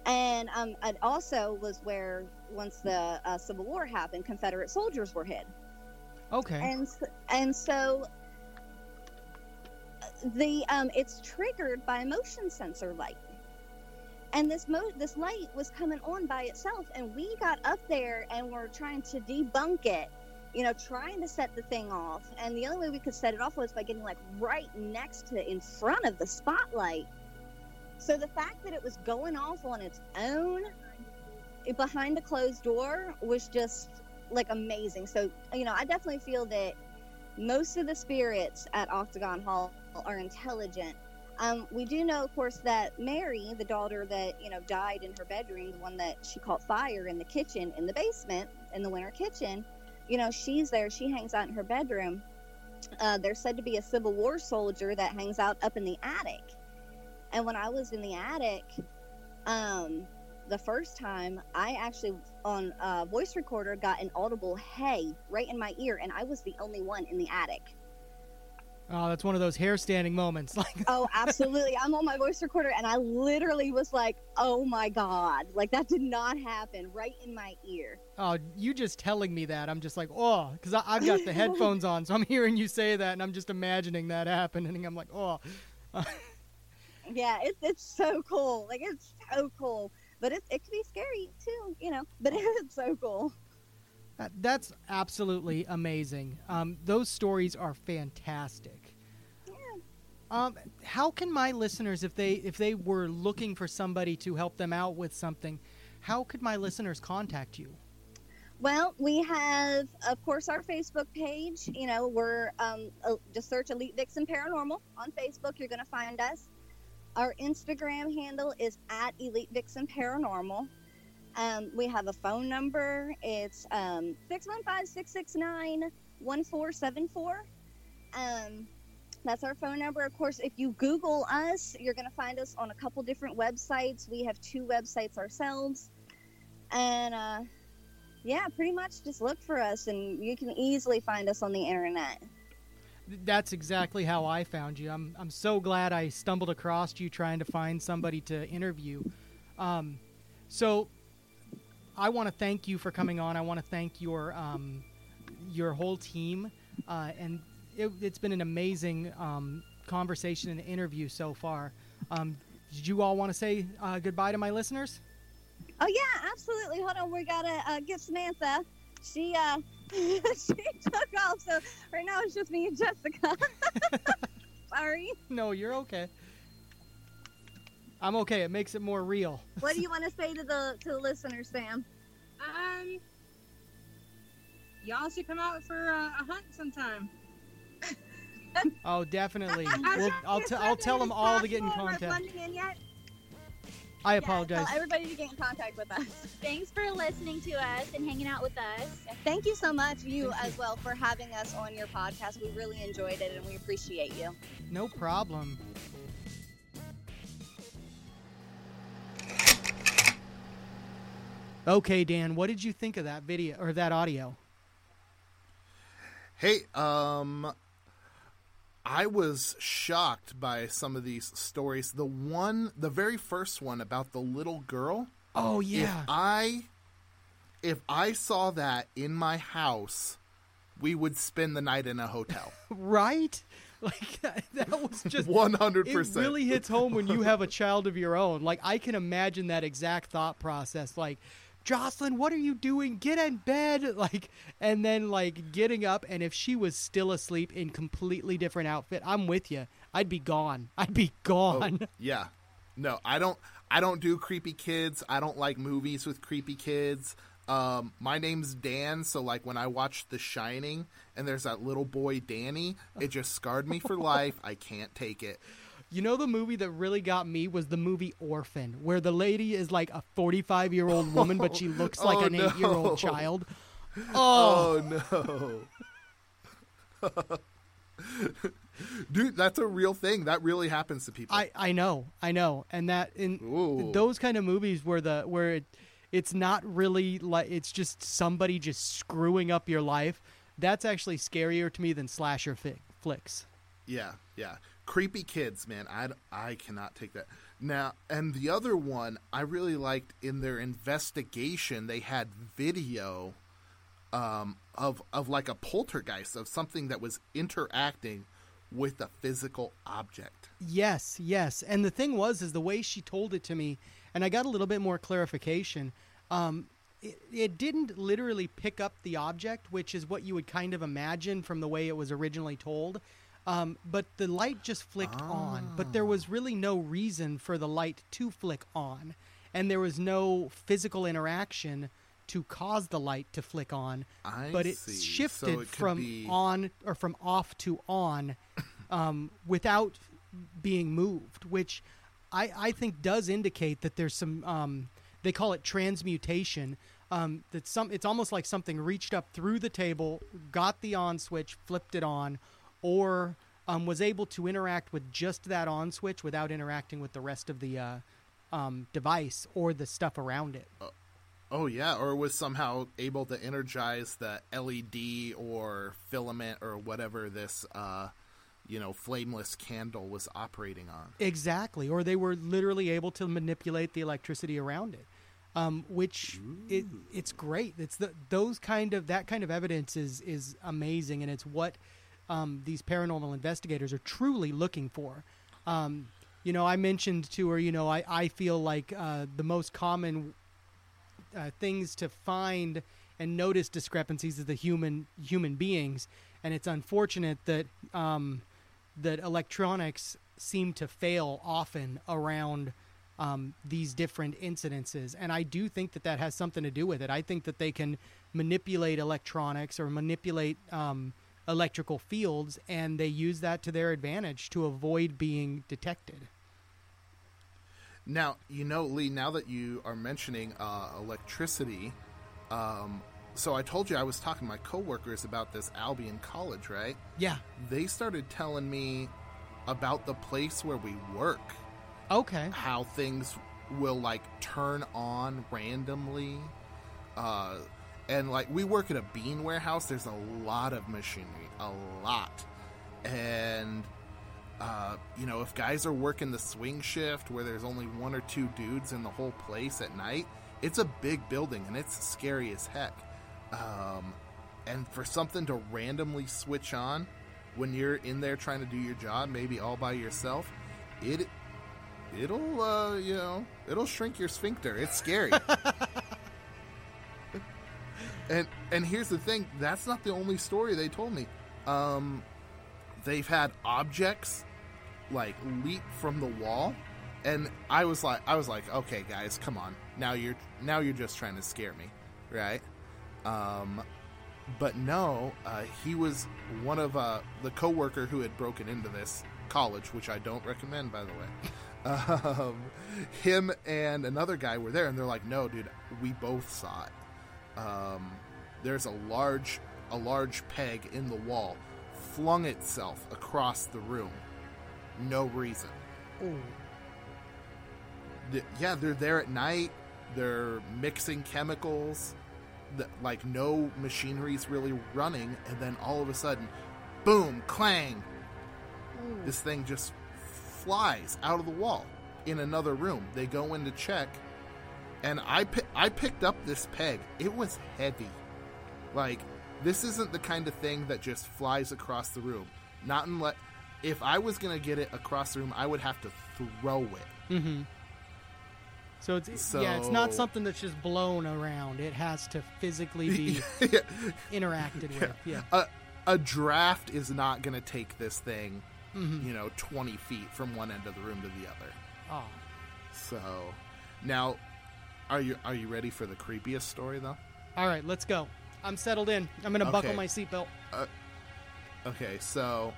[SPEAKER 3] And um, it also was where once the uh, Civil War happened Confederate soldiers were hid.
[SPEAKER 1] Okay.
[SPEAKER 3] and and so the um it's triggered by a motion sensor light. And this mo- this light was coming on by itself and we got up there and were trying to debunk it you know trying to set the thing off. And the only way we could set it off was by getting like right next to in front of the spotlight. So the fact that it was going off on its own eh, behind a closed door was just like amazing. So, you know, I definitely feel that most of the spirits at Octagon Hall are intelligent. Um, we do know, of course, that Mary, the daughter that, you know, died in her bedroom, the one that she caught fire in the kitchen, in the basement, in the winter kitchen, you know, she's there. She hangs out in her bedroom. Uh, there's said to be a Civil War soldier that hangs out up in the attic. And when I was in the attic, um, the first time I actually on a voice recorder got an audible hey right in my ear and I was the only one in the attic.
[SPEAKER 1] Oh, that's one of those hair standing moments. Like,
[SPEAKER 3] Oh, absolutely. I'm on my voice recorder and I literally was like, "Oh my god." Like that did not happen right in my ear.
[SPEAKER 1] oh, you just telling me that, I'm just like, oh, because I've got the headphones on, so I'm hearing you say that, and I'm just imagining that happening. I'm like, oh,
[SPEAKER 3] Yeah, it's it's so cool. Like it's so cool. But it it can be scary too, you know. But it's so cool.
[SPEAKER 1] That, that's absolutely amazing. Um, those stories are fantastic. Um, how can my listeners, if they if they were looking for somebody to help them out with something, how could my listeners contact you?
[SPEAKER 3] Well, we have, of course, our Facebook page. You know, we're um, just search Elite Vixen Paranormal on Facebook. You're going to find us. Our Instagram handle is at Elite Vixen Paranormal. Um, we have a phone number. It's um, 615 1474. Um, that's our phone number. Of course, if you Google us, you're going to find us on a couple different websites. We have two websites ourselves. And uh, yeah, pretty much just look for us, and you can easily find us on the internet.
[SPEAKER 1] That's exactly how I found you. I'm I'm so glad I stumbled across you trying to find somebody to interview. Um, so I want to thank you for coming on. I want to thank your um, your whole team, uh, and it, has been an amazing um, conversation and interview so far. Um, did you all want to say uh, goodbye to my listeners?
[SPEAKER 3] Oh yeah, absolutely. Hold on, we gotta uh, Samantha. She uh, she took off, so right now it's just me and Jessica. Sorry.
[SPEAKER 1] No, you're okay. I'm okay. It makes it more real.
[SPEAKER 3] What do you want to say to the to the listeners, Sam?
[SPEAKER 4] Um, y'all should come out for uh, a hunt sometime.
[SPEAKER 1] oh, definitely. We'll, I'll, t- I'll tell them all to get in contact. I apologize.
[SPEAKER 3] Yeah, everybody to get in contact with us.
[SPEAKER 5] Thanks for listening to us and hanging out with us.
[SPEAKER 3] Thank you so much, you as well, for having us on your podcast. We really enjoyed it and we appreciate you.
[SPEAKER 1] No problem. Okay, Dan, what did you think of that video or that audio?
[SPEAKER 2] Hey, um, I was shocked by some of these stories. The one, the very first one about the little girl.
[SPEAKER 1] Oh yeah.
[SPEAKER 2] If I, if I saw that in my house, we would spend the night in a hotel.
[SPEAKER 1] right? Like that, that was just
[SPEAKER 2] 100%.
[SPEAKER 1] It really hits home when you have a child of your own. Like I can imagine that exact thought process. Like, Jocelyn, what are you doing? Get in bed. Like, and then like getting up, and if she was still asleep in completely different outfit, I'm with you. I'd be gone. I'd be gone.
[SPEAKER 2] Oh, yeah. No, I don't. I don't do creepy kids. I don't like movies with creepy kids. Um, my name's Dan, so like when I watched The Shining and there's that little boy Danny, it just scarred me for life. I can't take it.
[SPEAKER 1] You know the movie that really got me was the movie Orphan, where the lady is like a 45 year old woman, but she looks like
[SPEAKER 2] Oh,
[SPEAKER 1] an eight year old child. Oh,
[SPEAKER 2] Oh, no. Dude, that's a real thing. That really happens to people.
[SPEAKER 1] I, I know, I know, and that in
[SPEAKER 2] Ooh.
[SPEAKER 1] those kind of movies where the where it, it's not really like it's just somebody just screwing up your life. That's actually scarier to me than slasher fi- flicks.
[SPEAKER 2] Yeah, yeah. Creepy kids, man. I, I cannot take that. Now, and the other one I really liked in their investigation, they had video um, of of like a poltergeist of something that was interacting with a physical object.
[SPEAKER 1] Yes, yes. And the thing was, is the way she told it to me, and I got a little bit more clarification. Um, it, it didn't literally pick up the object, which is what you would kind of imagine from the way it was originally told. Um, but the light just flicked on. But there was really no reason for the light to flick on. And there was no physical interaction to cause the light to flick on.
[SPEAKER 2] I
[SPEAKER 1] but it
[SPEAKER 2] see. So
[SPEAKER 1] shifted
[SPEAKER 2] it could
[SPEAKER 1] from
[SPEAKER 2] be-
[SPEAKER 1] on or from off to on um, without being moved, which I, I think does indicate that there's some um, they call it transmutation. Um, that some it's almost like something reached up through the table, got the on switch, flipped it on, or um, was able to interact with just that on switch without interacting with the rest of the uh, um, device or the stuff around it.
[SPEAKER 2] Oh yeah, or was somehow able to energize the LED or filament or whatever this uh, you know flameless candle was operating on.
[SPEAKER 1] Exactly, or they were literally able to manipulate the electricity around it, um, which it, it's great. It's the those kind of that kind of evidence is is amazing, and it's what um, these paranormal investigators are truly looking for. Um, you know, I mentioned to her, you know, I I feel like uh, the most common uh, things to find and notice discrepancies as the human human beings. And it's unfortunate that um, that electronics seem to fail often around um, these different incidences. And I do think that that has something to do with it. I think that they can manipulate electronics or manipulate um, electrical fields, and they use that to their advantage to avoid being detected.
[SPEAKER 2] Now, you know, Lee, now that you are mentioning uh, electricity, um, so I told you I was talking to my coworkers about this Albion College, right?
[SPEAKER 1] Yeah.
[SPEAKER 2] They started telling me about the place where we work,
[SPEAKER 1] Okay.
[SPEAKER 2] how things will like turn on randomly. Uh, and like we work at a bean warehouse, there's a lot of machinery, a lot. And uh, you know, if guys are working the swing shift where there's only one or two dudes in the whole place at night, it's a big building and it's scary as heck. Um, and for something to randomly switch on when you're in there trying to do your job, maybe all by yourself, it it'll uh, you know it'll shrink your sphincter. It's scary. and and here's the thing: that's not the only story they told me. Um, they've had objects like leap from the wall, and I was like, I was like, okay, guys, come on, now you're now you're just trying to scare me, right? Um, but no, uh, he was one of uh, the coworker who had broken into this college, which I don't recommend, by the way. Um, him and another guy were there, and they're like, "No, dude, we both saw it. Um, there's a large, a large peg in the wall, flung itself across the room, no reason. The- yeah, they're there at night. They're mixing chemicals. The, like no machinery's really running, and then all of a sudden, boom, clang. This thing just flies out of the wall in another room. They go in to check, and I pi- I picked up this peg. It was heavy. Like this isn't the kind of thing that just flies across the room. Not unless if I was gonna get it across the room, I would have to throw it.
[SPEAKER 1] Mm-hmm. So it's yeah, it's not something that's just blown around. It has to physically be interacted with. Yeah.
[SPEAKER 2] a a draft is not gonna take this thing,
[SPEAKER 1] Mhm.
[SPEAKER 2] you know, twenty feet from one end of the room to the other.
[SPEAKER 1] Oh.
[SPEAKER 2] So now, are you are you ready for the creepiest story though?
[SPEAKER 1] All right, let's go. I'm settled in. I'm gonna buckle my seatbelt.
[SPEAKER 2] Okay, so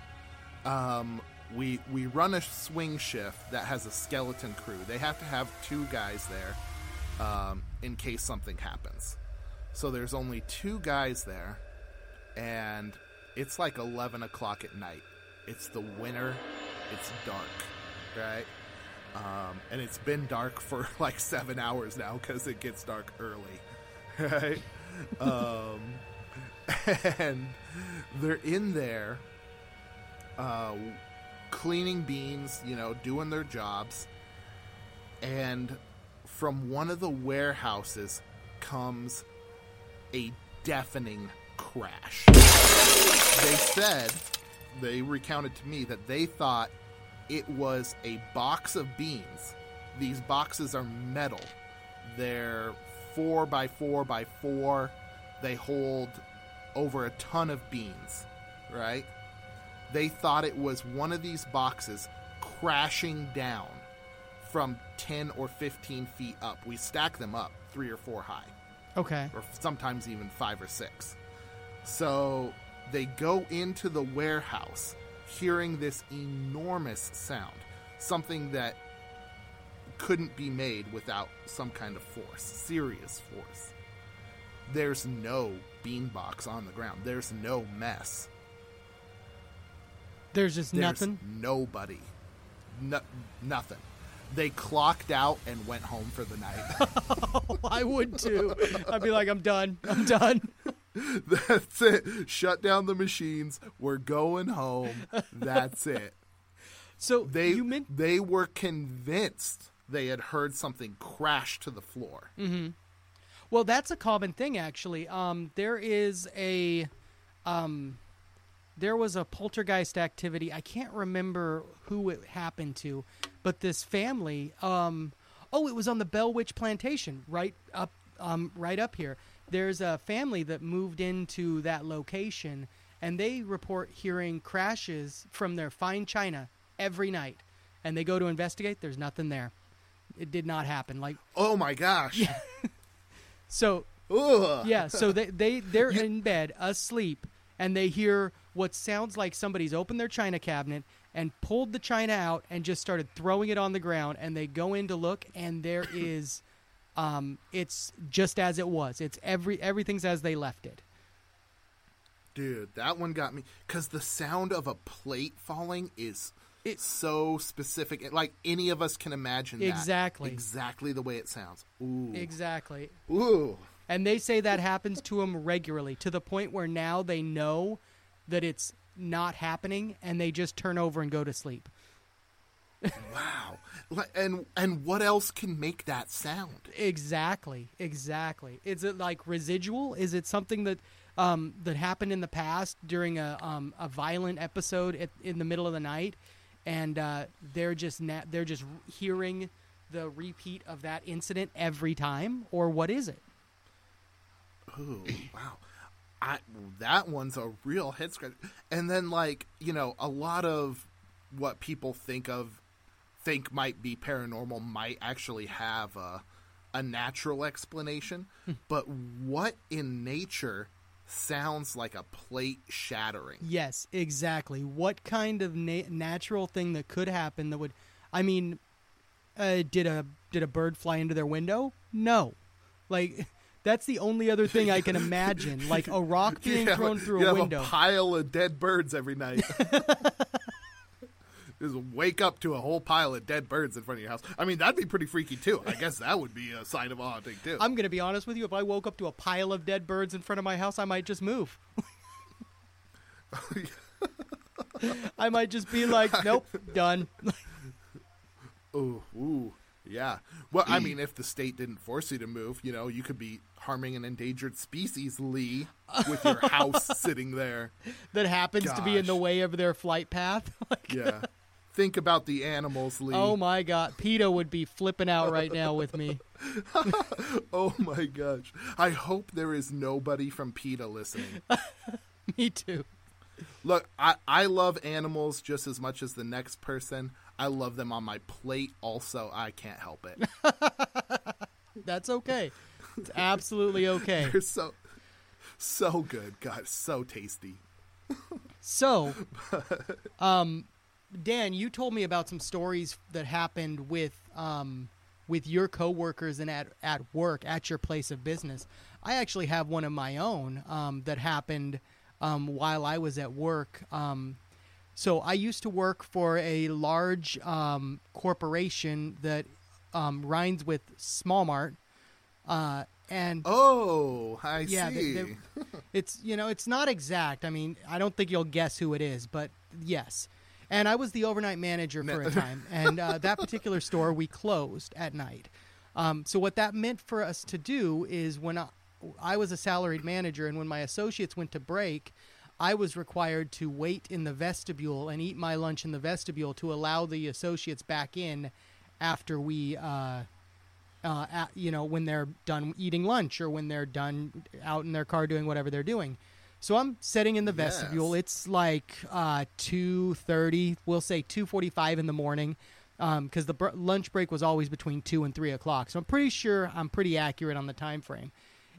[SPEAKER 2] um, we we run a swing shift that has a skeleton crew. They have to have two guys there um, in case something happens. So there's only two guys there, and it's like eleven o'clock at night. It's the winter. It's dark, right? Um, and it's been dark for like seven hours now because it gets dark early, right? um, and they're in there uh, cleaning beans, you know, doing their jobs. And from one of the warehouses comes a deafening crash. They said, they recounted to me that they thought it was a box of beans. These boxes are metal. They're four by four by four. They hold over a ton of beans, right? They thought it was one of these boxes crashing down from 10 or 15 feet up. We stack them up three or four high,
[SPEAKER 1] Okay.
[SPEAKER 2] or sometimes even five or six. So they go into the warehouse hearing this enormous sound, something that couldn't be made without some kind of force, serious force. There's no beanbox on the ground. There's no mess.
[SPEAKER 1] There's just
[SPEAKER 2] There's
[SPEAKER 1] nothing.
[SPEAKER 2] Nobody. No, nothing. They clocked out and went home for the night.
[SPEAKER 1] Oh, I would too. I'd be like, I'm done. I'm done.
[SPEAKER 2] That's it. Shut down the machines. We're going home. That's it.
[SPEAKER 1] So
[SPEAKER 2] They
[SPEAKER 1] meant
[SPEAKER 2] they were convinced they had heard something crash to the floor.
[SPEAKER 1] Well, that's a common thing, actually. Um, there is a, um, there was a poltergeist activity. I can't remember who it happened to, but this family. Um, oh, it was on the Bell Witch Plantation, right up, um, right up here. There's a family that moved into that location, and they report hearing crashes from their fine china every night. And they go to investigate. There's nothing there. It did not happen. Like
[SPEAKER 2] Oh my gosh.
[SPEAKER 1] so,
[SPEAKER 2] Ugh.
[SPEAKER 1] yeah. So they they they're in bed asleep, and they hear what sounds like somebody's opened their china cabinet and pulled the china out and just started throwing it on the ground. And they go in to look, and there is, um, it's just as it was. It's every everything's as they left it.
[SPEAKER 2] Dude, that one got me because the sound of a plate falling is
[SPEAKER 1] It-
[SPEAKER 2] so specific. It- Like any of us can imagine that.
[SPEAKER 1] Exactly.
[SPEAKER 2] Exactly the way it sounds. Ooh.
[SPEAKER 1] Exactly.
[SPEAKER 2] Ooh.
[SPEAKER 1] And they say that happens to them regularly to the point where now they know that it's not happening and they just turn over and go to sleep.
[SPEAKER 2] Wow. And and what else can make that sound?
[SPEAKER 1] Exactly. Exactly. Is it like residual? Is it something that um, that happened in the past during a um, a violent episode at, in the middle of the night, and uh, they're just na- they're just hearing the repeat of that incident every time, or what is it?
[SPEAKER 2] Ooh, wow. I that one's a real head scratch. And then like, you know, a lot of what people think of think might be paranormal might actually have a a natural explanation, but what in nature sounds like a plate shattering?
[SPEAKER 1] Yes, exactly. What kind of na- natural thing that could happen that would? I mean, uh, did a did a bird fly into their window? No, like that's the only other thing I can imagine. Like a rock being thrown through
[SPEAKER 2] you
[SPEAKER 1] a
[SPEAKER 2] have
[SPEAKER 1] window.
[SPEAKER 2] a pile of dead birds every night. Just wake up to a whole pile of dead birds in front of your house. I mean, that'd be pretty freaky too. I guess that would be a sign of a haunting too.
[SPEAKER 1] I'm gonna be honest with you. If I woke up to a pile of dead birds in front of my house, I might just move. I might just be like, nope, done.
[SPEAKER 2] Ooh, ooh, yeah. Well, I mm. mean, if the state didn't force you to move, you know, you could be harming an endangered species, Lee, with your house sitting there.
[SPEAKER 1] that happens to be in the way of their flight path. Like,
[SPEAKER 2] Yeah. Think about the animals, Lee.
[SPEAKER 1] oh my god, PETA would be flipping out right now with me.
[SPEAKER 2] Oh my gosh. I hope there is nobody from PETA listening.
[SPEAKER 1] me too.
[SPEAKER 2] Look, I, I love animals just as much as the next person. I love them on my plate also. I can't help it.
[SPEAKER 1] That's okay. It's absolutely okay.
[SPEAKER 2] They're so so good. God, so tasty.
[SPEAKER 1] So, um, Dan, you told me about some stories that happened with um, with your coworkers and at at work at your place of business. I actually have one of my own um, that happened um, while I was at work. Um, so I used to work for a large um, corporation that um, rhymes with Small Mart, uh, and
[SPEAKER 2] Oh, I
[SPEAKER 1] yeah, they-
[SPEAKER 2] see.
[SPEAKER 1] they- it's you know it's not exact. I mean, I don't think you'll guess who it is, but yes. And I was the overnight manager for a time, and uh, that particular store we closed at night. Um, so what that meant for us to do is when I, I was a salaried manager, and when my associates went to break, I was required to wait in the vestibule and eat my lunch in the vestibule to allow the associates back in after we. Uh, uh, at, you know, when they're done eating lunch or when they're done out in their car doing whatever they're doing. So I'm sitting in the vestibule.
[SPEAKER 2] Yes.
[SPEAKER 1] It's like uh, two thirty. We'll say two forty-five in the morning, because the br- lunch break was always between two and three o'clock. So I'm pretty sure I'm pretty accurate on the time frame.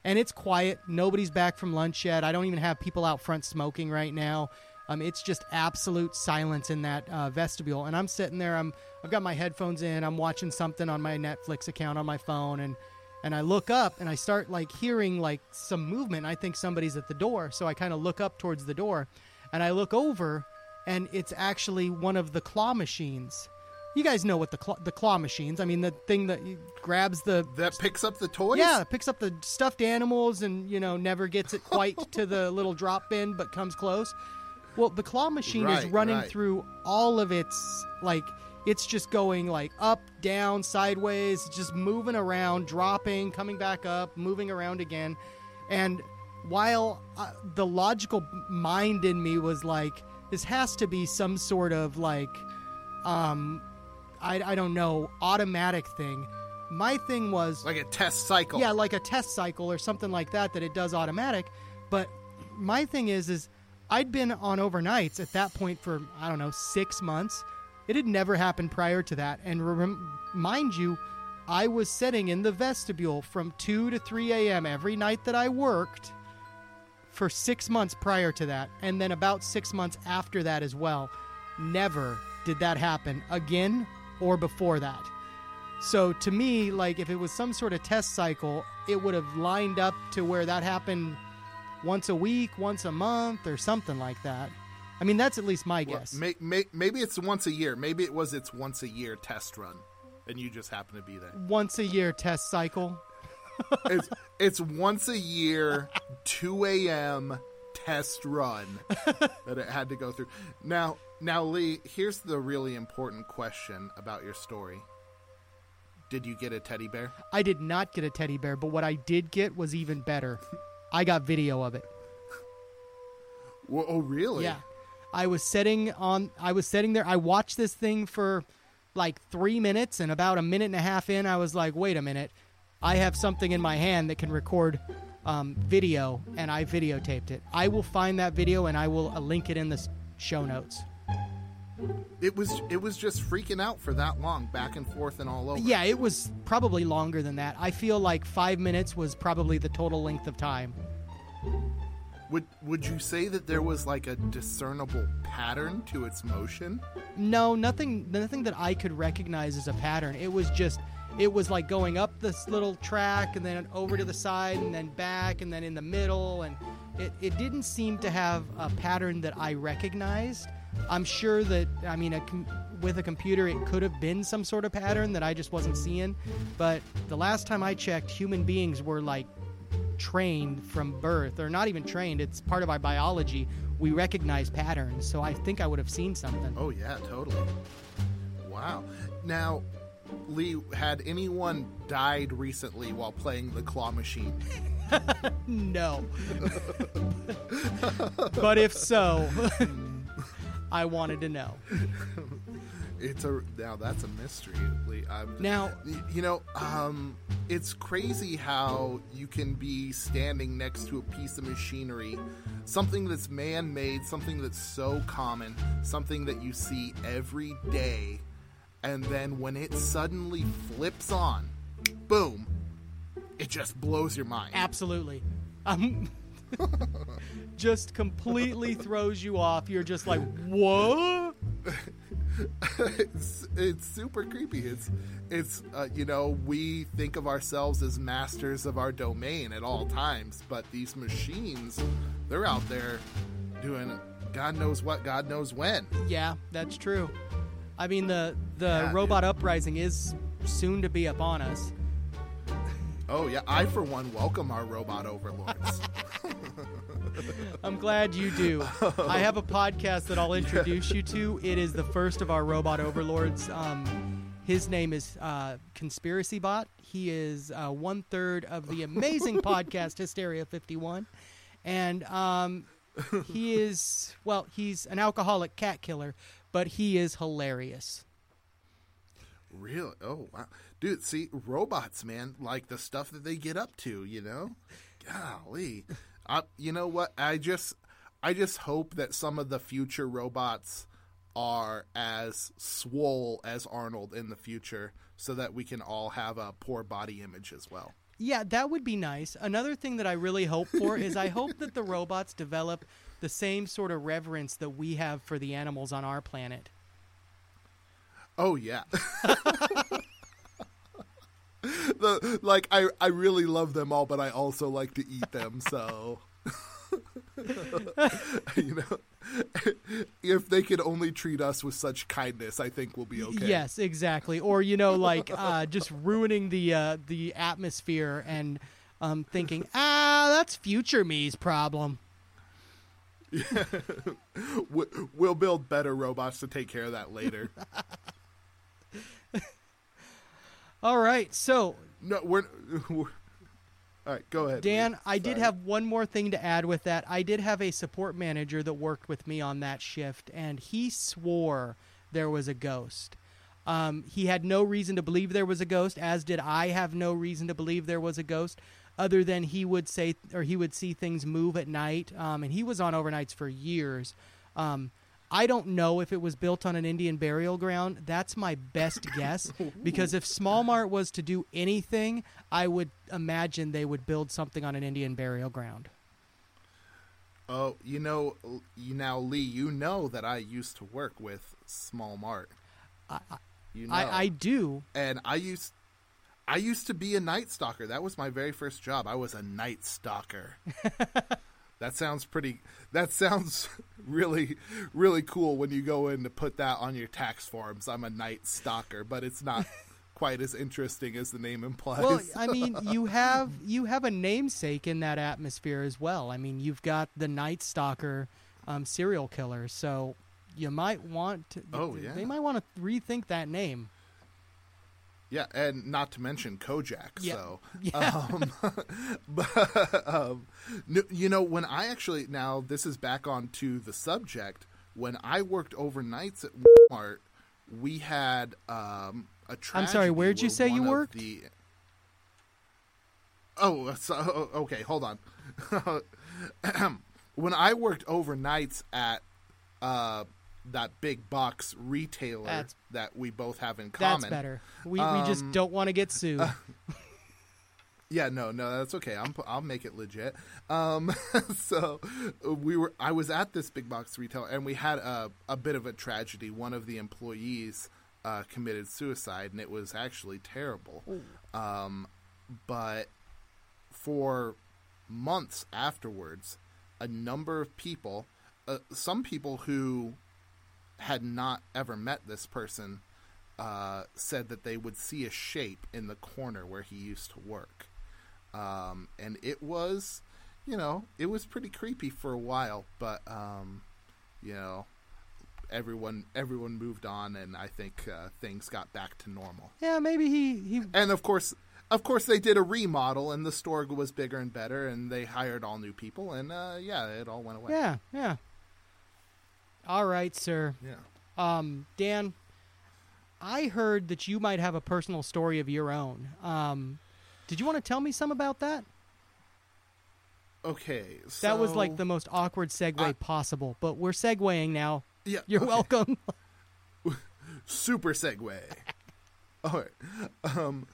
[SPEAKER 1] And it's quiet. Nobody's back from lunch yet. I don't even have people out front smoking right now. Um, it's just absolute silence in that uh, vestibule, and I'm sitting there. I'm I've got my headphones in. I'm watching something on my Netflix account on my phone, and and I look up and I start like hearing like some movement. I think somebody's at the door, so I kind of look up towards the door, and I look over, and it's actually one of the claw machines. You guys know what the claw, the claw machines? I mean, the thing that grabs the
[SPEAKER 2] that picks up the toys?
[SPEAKER 1] yeah, picks up the stuffed animals and you know never gets it quite to the little drop bin, but comes close. Well, the claw machine is running
[SPEAKER 2] right.
[SPEAKER 1] through all of its like it's just going like up, down, sideways, just moving around, dropping, coming back up, moving around again. And while uh, the logical mind in me was like, this has to be some sort of like, um, I, I don't know, automatic thing. My thing was
[SPEAKER 2] Like a test cycle.
[SPEAKER 1] yeah, like a test cycle or something like that that it does automatic. But my thing is, is I'd been on overnights at that point for I don't know six months. It had never happened prior to that, and rem- mind you, I was sitting in the vestibule from two to three a.m. every night that I worked for six months prior to that, and then about six months after that as well. Never did that happen again or before that. So to me, like if it was some sort of test cycle, it would have lined up to where that happened once a week, once a month, or something like that. I mean, that's at least my
[SPEAKER 2] Well,
[SPEAKER 1] guess.
[SPEAKER 2] may, may, maybe it's once a year. Maybe it was its once a year test run, and you just happen to be there.
[SPEAKER 1] once a year test cycle.
[SPEAKER 2] it's it's once a year, two a.m. test run that it had to go through. Now, now, Lee, here's the really important question about your story. Did you get a teddy bear?
[SPEAKER 1] I did not get a teddy bear, but what I did get was even better. I got video of it.
[SPEAKER 2] Whoa, oh, really?
[SPEAKER 1] Yeah. I was sitting on I was sitting there. I watched this thing for like 3 minutes and about a minute and a half in I was like, "Wait a minute. I have something in my hand that can record um, video and I videotaped it. I will find that video and I will uh, link it in the show notes.
[SPEAKER 2] It was it was just freaking out for that long, back and forth and all over.
[SPEAKER 1] Yeah, it was probably longer than that. I feel like 5 minutes was probably the total length of time.
[SPEAKER 2] Would would you say that there was like a discernible pattern to its motion?
[SPEAKER 1] No, nothing nothing that I could recognize as a pattern. It was just it was like going up this little track and then over to the side and then back and then in the middle and it, it didn't seem to have a pattern that I recognized. I'm sure that I mean a with a computer it could have been some sort of pattern that I just wasn't seeing, but the last time I checked human beings were like trained from birth or not even trained it's part of our biology we recognize patterns so i think i would have seen something
[SPEAKER 2] Oh yeah, totally. Wow. Now, Lee, had anyone died recently while playing the claw machine?
[SPEAKER 1] No. but if so, I wanted to know.
[SPEAKER 2] It's a now that's a mystery. I'm,
[SPEAKER 1] Now-
[SPEAKER 2] you know, um, it's crazy how you can be standing next to a piece of machinery, something that's man-made, something that's so common, something that you see every day, and then when it suddenly flips on, boom, it just blows your mind.
[SPEAKER 1] Absolutely. Um, just completely throws you off. You're just like, what?
[SPEAKER 2] it's, it's super creepy. It's it's uh, you know we think of ourselves as masters of our domain at all times, but these machines, they're out there doing God knows what, God knows when.
[SPEAKER 1] Yeah, that's true. I mean, the the
[SPEAKER 2] Yeah,
[SPEAKER 1] robot uprising is soon to be upon us.
[SPEAKER 2] Oh yeah, I for one welcome our robot overlords.
[SPEAKER 1] I'm glad you do. I have a podcast that I'll introduce you to. It is the first of our robot overlords. Um, his name is uh, Conspiracy Bot. He is uh, one third of the amazing podcast Hysteria 51, and um, he is well, he's an alcoholic cat killer, but he is hilarious.
[SPEAKER 2] really? Oh wow, dude. See, robots, man, like the stuff that they get up to. You know, golly. I, you know what? I just, I just hope that some of the future robots are as swole as Arnold in the future, so that we can all have a poor body image as well.
[SPEAKER 1] Yeah, that would be nice. Another thing that I really hope for is I hope that the robots develop the same sort of reverence that we have for the animals on our planet.
[SPEAKER 2] Oh yeah. the like I I really love them all, but I also like to eat them. So you know, if they could only treat us with such kindness, I think we'll be okay.
[SPEAKER 1] Yes, exactly. Or you know, like uh, just ruining the uh, the atmosphere and um, thinking, ah, that's future me's problem.
[SPEAKER 2] We- we'll build better robots to take care of that later.
[SPEAKER 1] All right, so
[SPEAKER 2] no, we're, we're. All right, go ahead.
[SPEAKER 1] Dan. I did have one more thing to add with that. I did have a support manager that worked with me on that shift, and he swore there was a ghost. Um, he had no reason to believe there was a ghost, as did I have no reason to believe there was a ghost, other than he would say or he would see things move at night. Um, and he was on overnights for years. Um, I don't know if it was built on an Indian burial ground. That's my best guess because if Small Mart was to do anything, I would imagine they would build something on an Indian burial ground.
[SPEAKER 2] Oh, you know, you now, Lee. You know that I used to work with Small Mart. you know,
[SPEAKER 1] I, I do.
[SPEAKER 2] and I used, I used to be a night stalker. That was my very first job. I was a night stalker. that sounds pretty. That sounds really, really cool when you go in to put that on your tax forms. I'm a night stalker, but it's not quite as interesting as the name implies.
[SPEAKER 1] Well, I mean, you have you have a namesake in that atmosphere as well. I mean, you've got the Night Stalker um, serial killer, so you might want to.
[SPEAKER 2] Oh, yeah.
[SPEAKER 1] They might want to rethink that name.
[SPEAKER 2] Yeah, and not to mention Kolchak.
[SPEAKER 1] Yeah.
[SPEAKER 2] So,
[SPEAKER 1] Yeah.
[SPEAKER 2] um, but um, you know, when I actually now this is back on to the subject. When I worked overnights at Walmart, we had um, a.
[SPEAKER 1] I'm sorry, where'd you
[SPEAKER 2] where
[SPEAKER 1] say you worked?
[SPEAKER 2] The... Oh, so, oh, okay. Hold on. when I worked overnights at uh, that big box retailer
[SPEAKER 1] That's-
[SPEAKER 2] that we both have in common,
[SPEAKER 1] That's better. We we just
[SPEAKER 2] Um,
[SPEAKER 1] don't want to get sued.
[SPEAKER 2] Yeah, no, no, that's okay. I'm, I'll make it legit. Um, so we were, I was at this big box retailer, and we had a, a bit of a tragedy. One of the employees uh, committed suicide, and it was actually terrible. Um, but for months afterwards, a number of people, uh, some people who had not ever met this person, uh, said that they would see a shape in the corner where he used to work um, and it was, you know, it was pretty creepy for a while, but um, you know, everyone everyone moved on, and I think uh, things got back to normal.
[SPEAKER 1] yeah, maybe he he.
[SPEAKER 2] And of course, of course, they did a remodel, and the store was bigger and better, and they hired all new people, and uh, yeah, it all went away.
[SPEAKER 1] Yeah, yeah. All right, sir.
[SPEAKER 2] yeah.
[SPEAKER 1] Um, Dan, I heard that you might have a personal story of your own. Um, did you want to tell me some about that?
[SPEAKER 2] Okay, so
[SPEAKER 1] That was like the most awkward segue
[SPEAKER 2] I-
[SPEAKER 1] possible, but we're segueing now.
[SPEAKER 2] yeah.
[SPEAKER 1] You're
[SPEAKER 2] okay.
[SPEAKER 1] welcome.
[SPEAKER 2] super segue. All right. Um,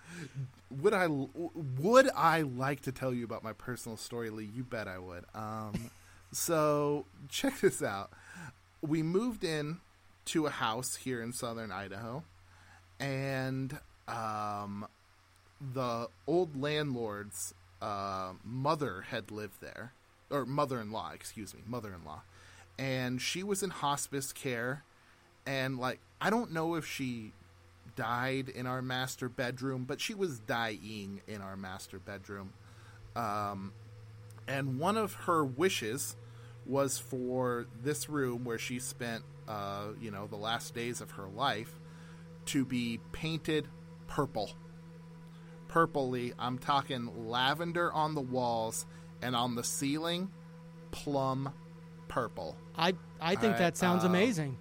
[SPEAKER 2] would I would I like to tell you about my personal story, Lee? You bet I would. Um, so check this out. We moved in to a house here in southern Idaho, and um, the old landlord's uh, mother had lived there, or mother-in-law, excuse me, mother-in-law, and she was in hospice care, and like I don't know if she died in our master bedroom, but she was dying in our master bedroom. Um, and one of her wishes was for this room where she spent, uh, you know, the last days of her life to be painted purple. Purpley, I'm talking lavender on the walls and on the ceiling, plum purple.
[SPEAKER 1] I I think
[SPEAKER 2] All
[SPEAKER 1] that sounds
[SPEAKER 2] um,
[SPEAKER 1] amazing.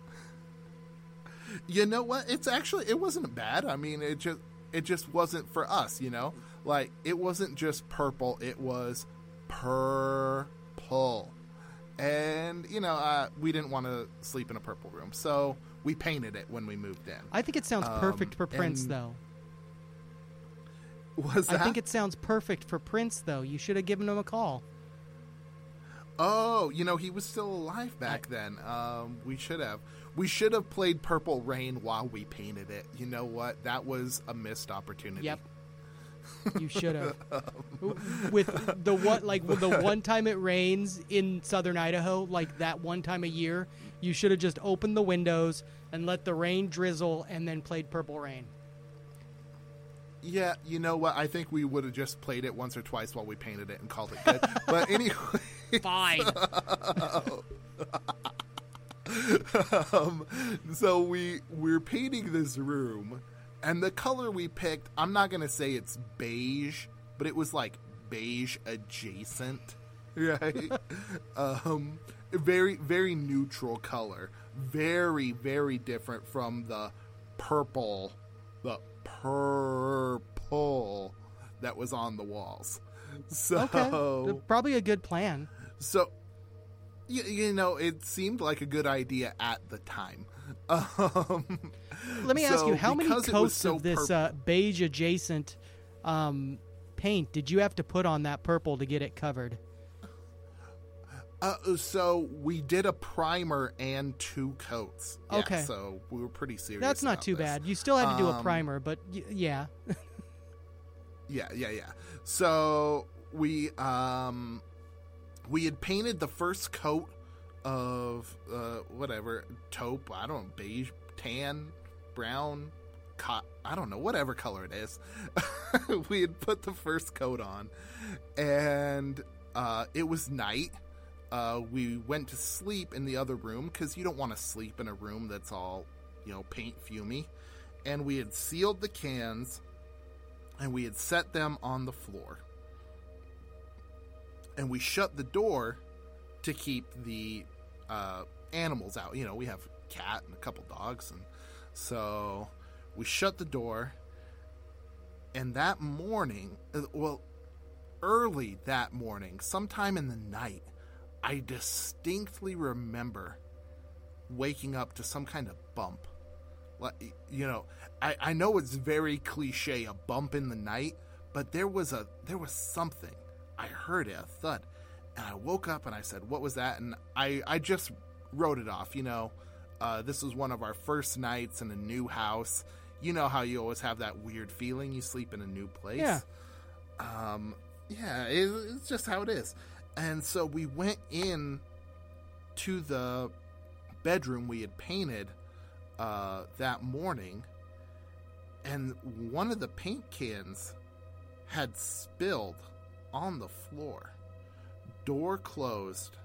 [SPEAKER 2] you know what it's actually it wasn't bad i mean it just it just wasn't for us you know like it wasn't just purple it was purple and you know uh, we didn't want to sleep in a purple room so we painted it when we moved in
[SPEAKER 1] I think it sounds perfect
[SPEAKER 2] um,
[SPEAKER 1] for Prince, though.
[SPEAKER 2] was that
[SPEAKER 1] I think it sounds perfect for Prince, though. You should have given him a call.
[SPEAKER 2] oh you know he was still alive back then um, we should have we should have played purple rain while we painted it you know what that was a missed opportunity
[SPEAKER 1] Yep. You should have. with the one like the one time it rains in southern Idaho, like that one time a year, you should have just opened the windows and let the rain drizzle and then played Purple Rain.
[SPEAKER 2] Yeah, you know what? I think we would have just played it once or twice while we painted it and called it good. but anyway,
[SPEAKER 1] Fine.
[SPEAKER 2] um, so we we're painting this room, and the color we picked, I'm not gonna say it's beige, but it was like beige adjacent, right? um, very very neutral color, very very different from the purple, the purple that was on the walls. So
[SPEAKER 1] Okay, probably a good plan.
[SPEAKER 2] so you, you know, it seemed like a good idea at the time. Um,
[SPEAKER 1] Let me ask you, how many
[SPEAKER 2] because it was
[SPEAKER 1] coats
[SPEAKER 2] so
[SPEAKER 1] of this uh, beige adjacent um, paint did you have to put on that purple to get it covered?
[SPEAKER 2] Uh, so we did a primer and two coats. Yeah,
[SPEAKER 1] Okay.
[SPEAKER 2] So we were pretty serious.
[SPEAKER 1] That's not too
[SPEAKER 2] this.
[SPEAKER 1] bad. You still had to do a
[SPEAKER 2] Um,
[SPEAKER 1] primer, but y- yeah.
[SPEAKER 2] Yeah, yeah, yeah. So we um we had painted the first coat of uh whatever taupe, I don't know, beige, tan, brown, I don't know, whatever color it is. we had put the first coat on and uh it was night. Uh we went to sleep in the other room cuz you don't want to sleep in a room that's all, you know, paint fumy. And we had sealed the cans and we had set them on the floor. And we shut the door to keep the uh, animals out. You know, we have a cat and a couple dogs, and so we shut the door. And that morning, uh, well, early that morning, sometime in the night, I distinctly remember waking up to some kind of bump. Like you know I, I know it's very cliche a bump in the night but there was a there was something. I heard it a thud and i woke up and i said what was that? And i i just wrote it off you know uh, this was one of our first nights in a new house you know how you always have that weird feeling you sleep in a new place
[SPEAKER 1] Yeah.
[SPEAKER 2] um yeah it, it's just how it is and so we went in to the bedroom we had painted uh, that morning, and one of the paint cans had spilled on the floor. Door closed,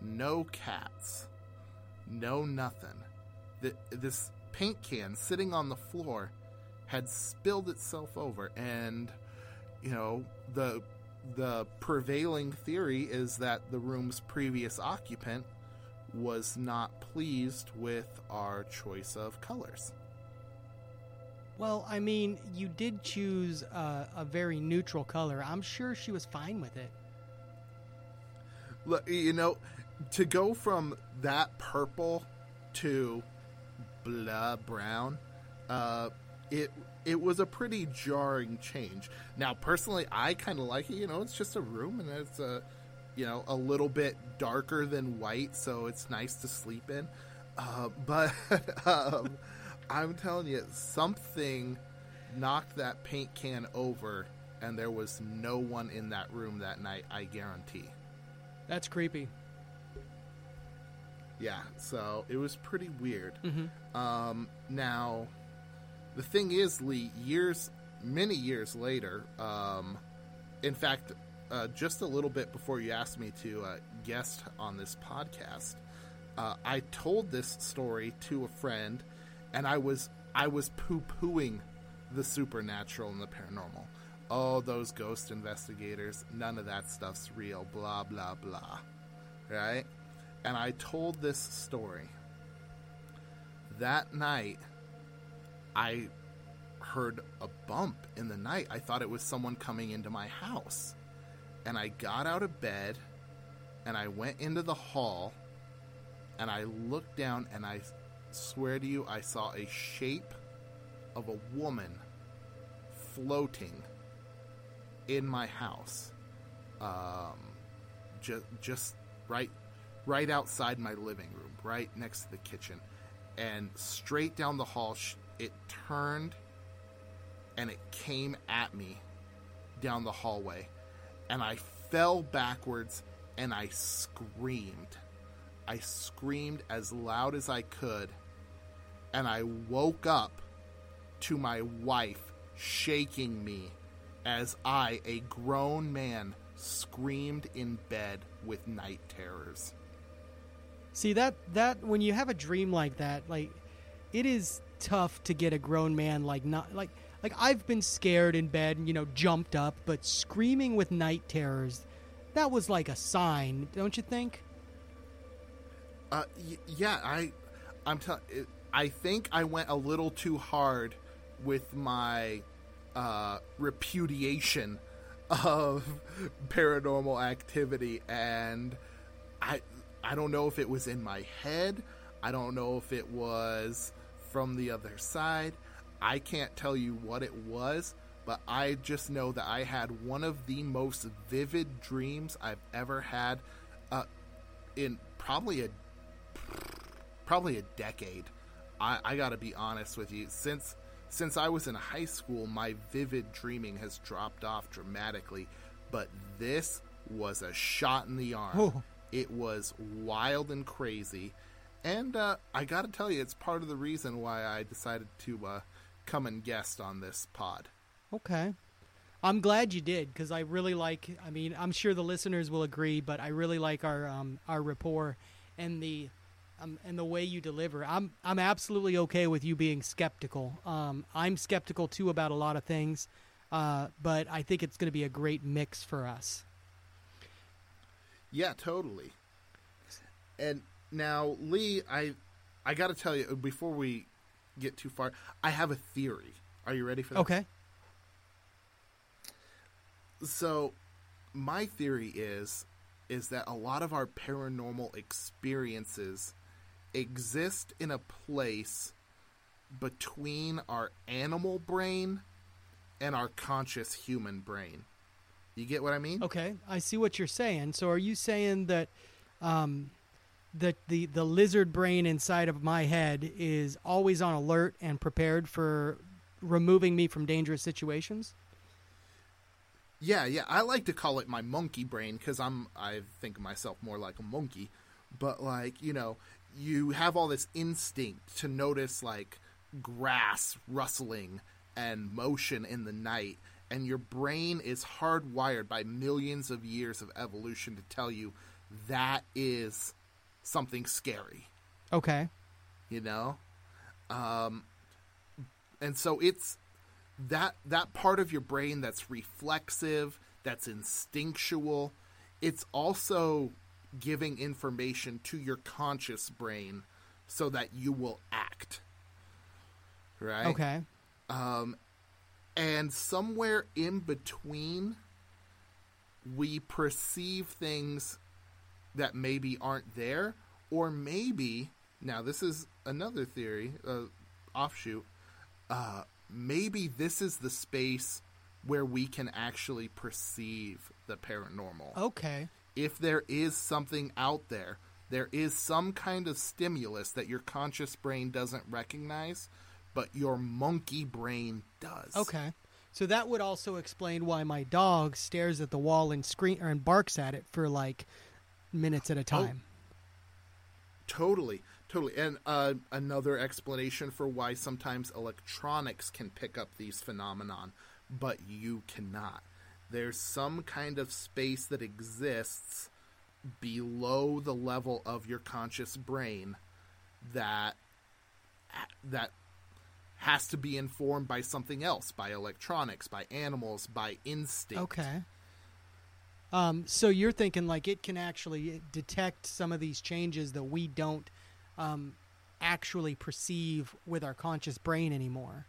[SPEAKER 2] no cats, no nothing. The, this paint can sitting on the floor had spilled itself over, and you know the the prevailing theory is that the room's previous occupant was not pleased with our choice of colors.
[SPEAKER 1] Well, I mean, you did choose uh, a very neutral color. I'm sure she was fine with it.
[SPEAKER 2] Look, you know, to go from that purple to blah brown, uh, it it was a pretty jarring change. Now, personally, I kind of like it. You know, it's just a room, and it's a you know a little bit darker than white, so it's nice to sleep in. Uh, but um, I'm telling you, something knocked that paint can over, and there was no one in that room that night. I guarantee.
[SPEAKER 1] That's creepy.
[SPEAKER 2] Yeah, so it was pretty weird.
[SPEAKER 1] Mhm.
[SPEAKER 2] Um, now, the thing is, Lee, years, many years later, um, in fact, uh, just a little bit before you asked me to uh, guest on this podcast, uh, I told this story to a friend, and I was I was poo pooing the supernatural and the paranormal. Oh, those ghost investigators, none of that stuff's real. Blah blah blah. Right? And I told this story. That night, I heard a bump in the night. I thought it was someone coming into my house. And I got out of bed and I went into the hall and I looked down and I swear to you, I saw a shape of a woman floating in my house. Um, just, just right, right outside my living room, right next to the kitchen. And straight down the hall, it turned and it came at me down the hallway. And I fell backwards and I screamed. I screamed as loud as I could. And I woke up to my wife shaking me as I, a grown man, screamed in bed with night terrors.
[SPEAKER 1] See that that when you have a dream like that, like it is tough to get a grown man like not like like I've been scared in bed and you know jumped up, but screaming with night terrors, that was like a sign, don't you think?
[SPEAKER 2] Uh, y- yeah, I, I'm telling. I think I went a little too hard with my uh, repudiation of paranormal activity, and I I don't know if it was in my head. I don't know if it was from the other side. I can't tell you what it was, but I just know that I had one of the most vivid dreams I've ever had uh, in probably a probably a decade. I, I got to be honest with you. Since since I was in high school, my vivid dreaming has dropped off dramatically. But this was a shot in the arm.
[SPEAKER 1] Oh.
[SPEAKER 2] It was wild and crazy, and uh, I got to tell you, it's part of the reason why I decided to uh, come and guest on this pod.
[SPEAKER 1] Okay. I'm glad you did because I really like. I mean, I'm sure the listeners will agree, but I really like our um, our rapport and the um, and the way you deliver. I'm I'm absolutely okay with you being skeptical. Um, I'm skeptical too about a lot of things, uh, but I think it's going to be a great mix for us.
[SPEAKER 2] Yeah, totally. And now, Lee, I I got to tell you before we get too far, I have a theory. Are you ready for that?
[SPEAKER 1] Okay.
[SPEAKER 2] So, my theory is is that a lot of our paranormal experiences exist in a place between our animal brain and our conscious human brain. You get what I mean?
[SPEAKER 1] Okay, I see what you're saying. So, are you saying that um, that the the lizard brain inside of my head is always on alert and prepared for removing me from dangerous situations?
[SPEAKER 2] Yeah, yeah. I like to call it my monkey brain because I'm I think of myself more like a monkey. But like you know, you have all this instinct to notice like grass rustling and motion in the night, and your brain is hardwired by millions of years of evolution to tell you that is something scary.
[SPEAKER 1] Okay.
[SPEAKER 2] You know, um, and so it's that that part of your brain that's reflexive, that's instinctual, it's also giving information to your conscious brain so that you will act. Right?
[SPEAKER 1] Okay.
[SPEAKER 2] Um and somewhere in between we perceive things that maybe aren't there or maybe now this is another theory, uh, offshoot uh, maybe this is the space where we can actually perceive the paranormal.
[SPEAKER 1] Okay.
[SPEAKER 2] If there is something out there, there is some kind of stimulus that your conscious brain doesn't recognize, but your monkey brain does.
[SPEAKER 1] Okay. So that would also explain why my dog stares at the wall and scream or and barks at it for like minutes at a time.
[SPEAKER 2] Totally, totally. And uh, another explanation for why sometimes electronics can pick up these phenomenon, but you cannot. There's some kind of space that exists below the level of your conscious brain that that has to be informed by something else, by electronics, by animals, by instinct.
[SPEAKER 1] Okay. Um, so you're thinking like it can actually detect some of these changes that we don't um, actually perceive with our conscious brain anymore.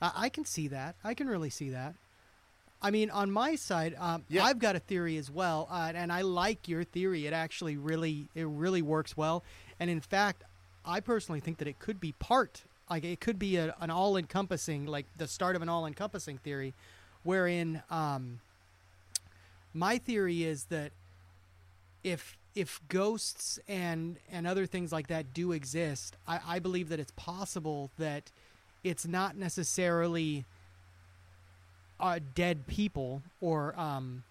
[SPEAKER 1] Uh, I can see that. I can really see that. I mean, on my side, um,
[SPEAKER 2] Yeah.
[SPEAKER 1] I've got a theory as well, uh, and I like your theory. It actually really, it really works well. And in fact, I personally think that it could be part, like it could be a, an all-encompassing, like the start of an all-encompassing theory, wherein um, my theory is that if if ghosts and and other things like that do exist, I, I believe that it's possible that it's not necessarily uh, dead people or um,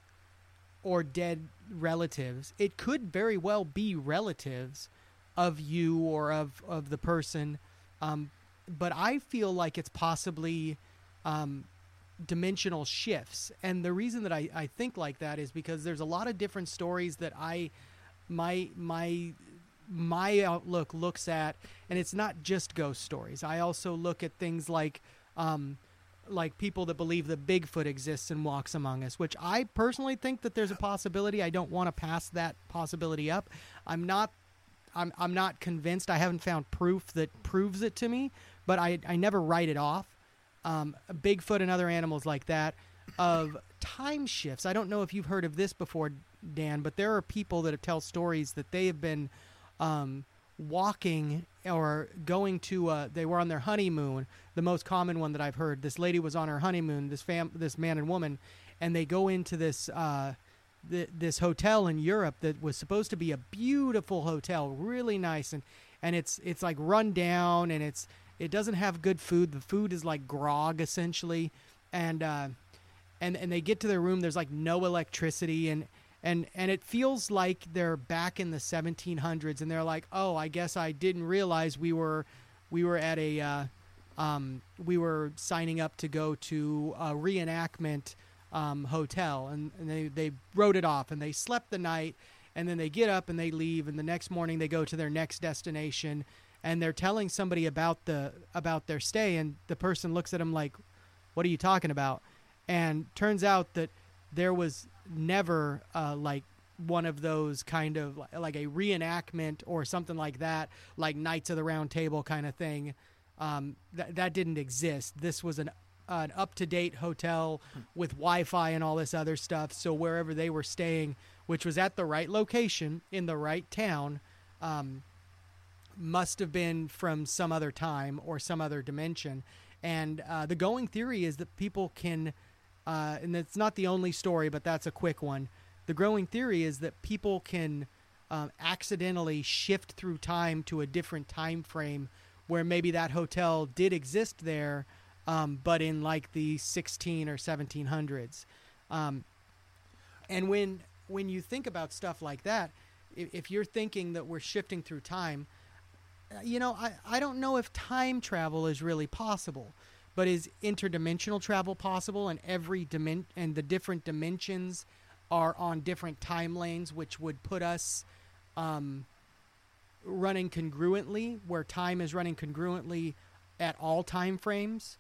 [SPEAKER 1] or dead relatives. It could very well be relatives of you or of of the person, um, but I feel like it's possibly um, dimensional shifts. And the reason that I, I think like that is because there's a lot of different stories that I my my my outlook looks at and it's not just ghost stories. I also look at things like um like people that believe that Bigfoot exists and walks among us, which I personally think that there's a possibility. I don't want to pass that possibility up. I'm not I'm I'm not convinced. I haven't found proof that proves it to me, but I I never write it off. Um, Bigfoot and other animals like that of time shifts. I don't know if you've heard of this before, Dan, but there are people that tell stories that they have been um, walking or going to. They were on their honeymoon. The most common one that I've heard. This lady was on her honeymoon. This fam, this man and woman, and they go into this. Uh, th- this hotel in Europe that was supposed to be a beautiful hotel, really nice, and and it's it's like run down and it's it doesn't have good food. The food is like grog essentially, and uh, and and they get to their room. There's like no electricity and. And, and it feels like they're back in the 1700s, and they're like, "Oh, I guess I didn't realize we were, we were at a, uh, um, we were signing up to go to a reenactment um, hotel, and, and they they wrote it off, and they slept the night, and then they get up and they leave, and the next morning they go to their next destination, and they're telling somebody about the about their stay, and the person looks at them like, "What are you talking about?" And turns out that there was never uh, like one of those kind of like a reenactment or something like that, like Knights of the Round Table kind of thing. Um, that that didn't exist. This was an an up to date hotel with Wi Fi and all this other stuff. So wherever they were staying, which was at the right location in the right town, um, must have been from some other time or some other dimension. And uh, the going theory is that people can, uh, and it's not the only story, but that's a quick one. The growing theory is that people can um, accidentally shift through time to a different time frame where maybe that hotel did exist there, um, but in like the 16 or 1700s. Um, and when when you think about stuff like that, if, if you're thinking that we're shifting through time, you know, I, I don't know if time travel is really possible, but is interdimensional travel possible? And every dimen- and the different dimensions are on different time lanes, which would put us um, running congruently, where time is running congruently at all time frames.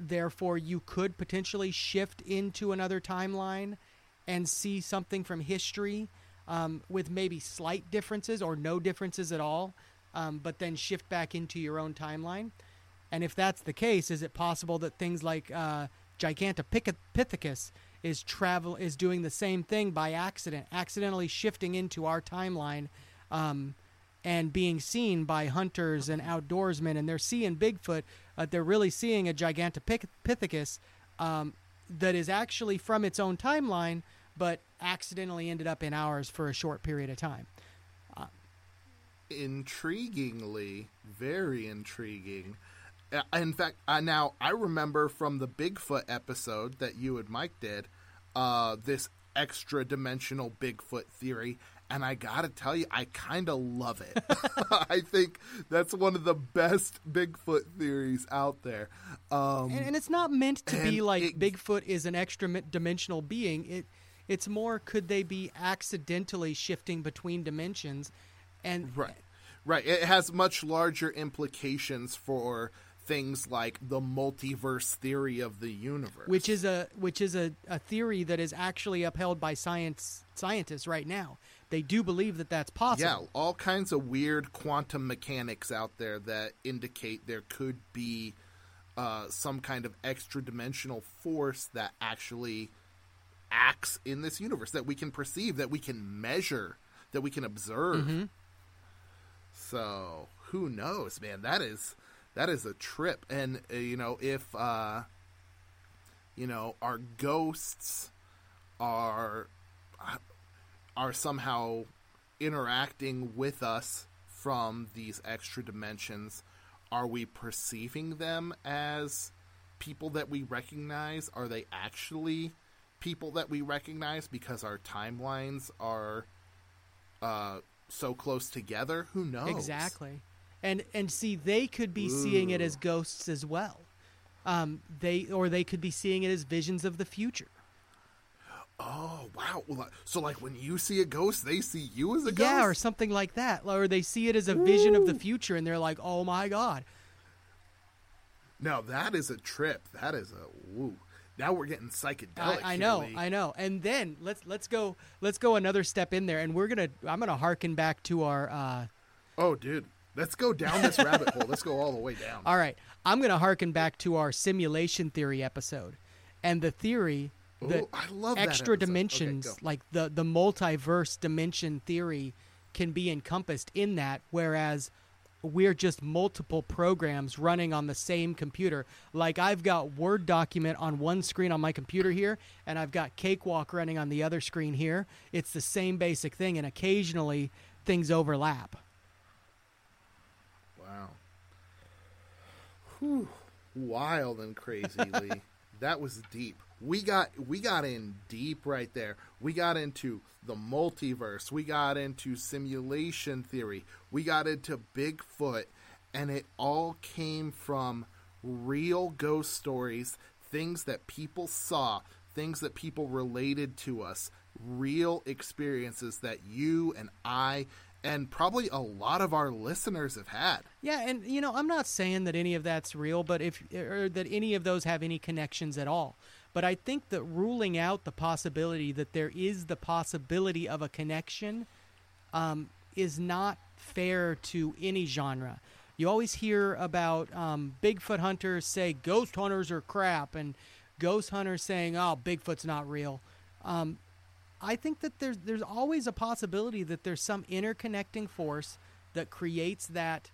[SPEAKER 1] Therefore, you could potentially shift into another timeline and see something from history um, with maybe slight differences or no differences at all, um, but then shift back into your own timeline. And if that's the case, is it possible that things like uh, Gigantopithecus is travel is doing the same thing by accident, accidentally shifting into our timeline, um, and being seen by hunters and outdoorsmen, and they're seeing Bigfoot. Uh, they're really seeing a Gigantopithecus um, that is actually from its own timeline, but accidentally ended up in ours for a short period of time.
[SPEAKER 2] Intriguingly, very intriguing. Uh, In fact, uh, now I remember from the Bigfoot episode that you and Mike did, uh, this extra dimensional Bigfoot theory, and I gotta tell you, I kind of love it. I think that's one of the best Bigfoot theories out there. Um,
[SPEAKER 1] and, and it's not meant to be like
[SPEAKER 2] it-
[SPEAKER 1] Bigfoot is an extra dimensional being. It it's more could they be accidentally shifting between dimensions, and
[SPEAKER 2] Right. Right. It has much larger implications for things like the multiverse theory of the universe.
[SPEAKER 1] which is a which is a, a theory that is actually upheld by science scientists right now. They do believe that that's possible.
[SPEAKER 2] yeah, all kinds of weird quantum mechanics out there that indicate there could be uh, some kind of extra dimensional force that actually acts in this universe that we can perceive, that we can measure, that we can observe.
[SPEAKER 1] Mm-hmm.
[SPEAKER 2] So who knows, man? That is that is a trip, and uh, you know if uh, you know our ghosts are are somehow interacting with us from these extra dimensions, are we perceiving them as people that we recognize? Are they actually people that we recognize because our timelines are uh, so close together? Who knows?
[SPEAKER 1] Exactly. And and see they could be seeing it as ghosts as well. Um, they or they could be seeing it as visions of the future.
[SPEAKER 2] Oh wow! Well, so like when you see a ghost, they see you as a ghost.
[SPEAKER 1] Yeah, or something like that. Or they see it as a vision of the future and they're like, "Oh my god."
[SPEAKER 2] Now that is a trip. That is a woo. Now we're getting psychedelic.
[SPEAKER 1] I, I know,
[SPEAKER 2] Lee.
[SPEAKER 1] I know. And then let's let's go let's go another step in there, and we're gonna I'm gonna harken back to our uh,
[SPEAKER 2] Oh, dude, let's go down this rabbit hole. Let's go all the way down.
[SPEAKER 1] All right, I'm going to harken back to our simulation theory episode, and the theory that
[SPEAKER 2] Ooh, I love
[SPEAKER 1] extra.
[SPEAKER 2] Okay,
[SPEAKER 1] dimensions,
[SPEAKER 2] go.
[SPEAKER 1] like the the multiverse dimension theory, can be encompassed in that, whereas we're just multiple programs running on the same computer. Like I've got Word document on one screen on my computer here, and I've got Cakewalk running on the other screen here. It's the same basic thing, and occasionally things overlap.
[SPEAKER 2] Wow. Whew. Wild and crazy, Lee. That was deep. We got we got in deep right there. We got into the multiverse. We got into simulation theory. We got into Bigfoot and it all came from real ghost stories, things that people saw, things that people related to us, real experiences that you and I and probably a lot of our listeners have had.
[SPEAKER 1] Yeah, and you know, I'm not saying that any of that's real, but if or that any of those have any connections at all. But I think that ruling out the possibility that there is the possibility of a connection um, is not fair to any genre. You always hear about um, Bigfoot hunters say ghost hunters are crap, and ghost hunters saying, "Oh, Bigfoot's not real." Um, I think that there's there's always a possibility that there's some interconnecting force that creates that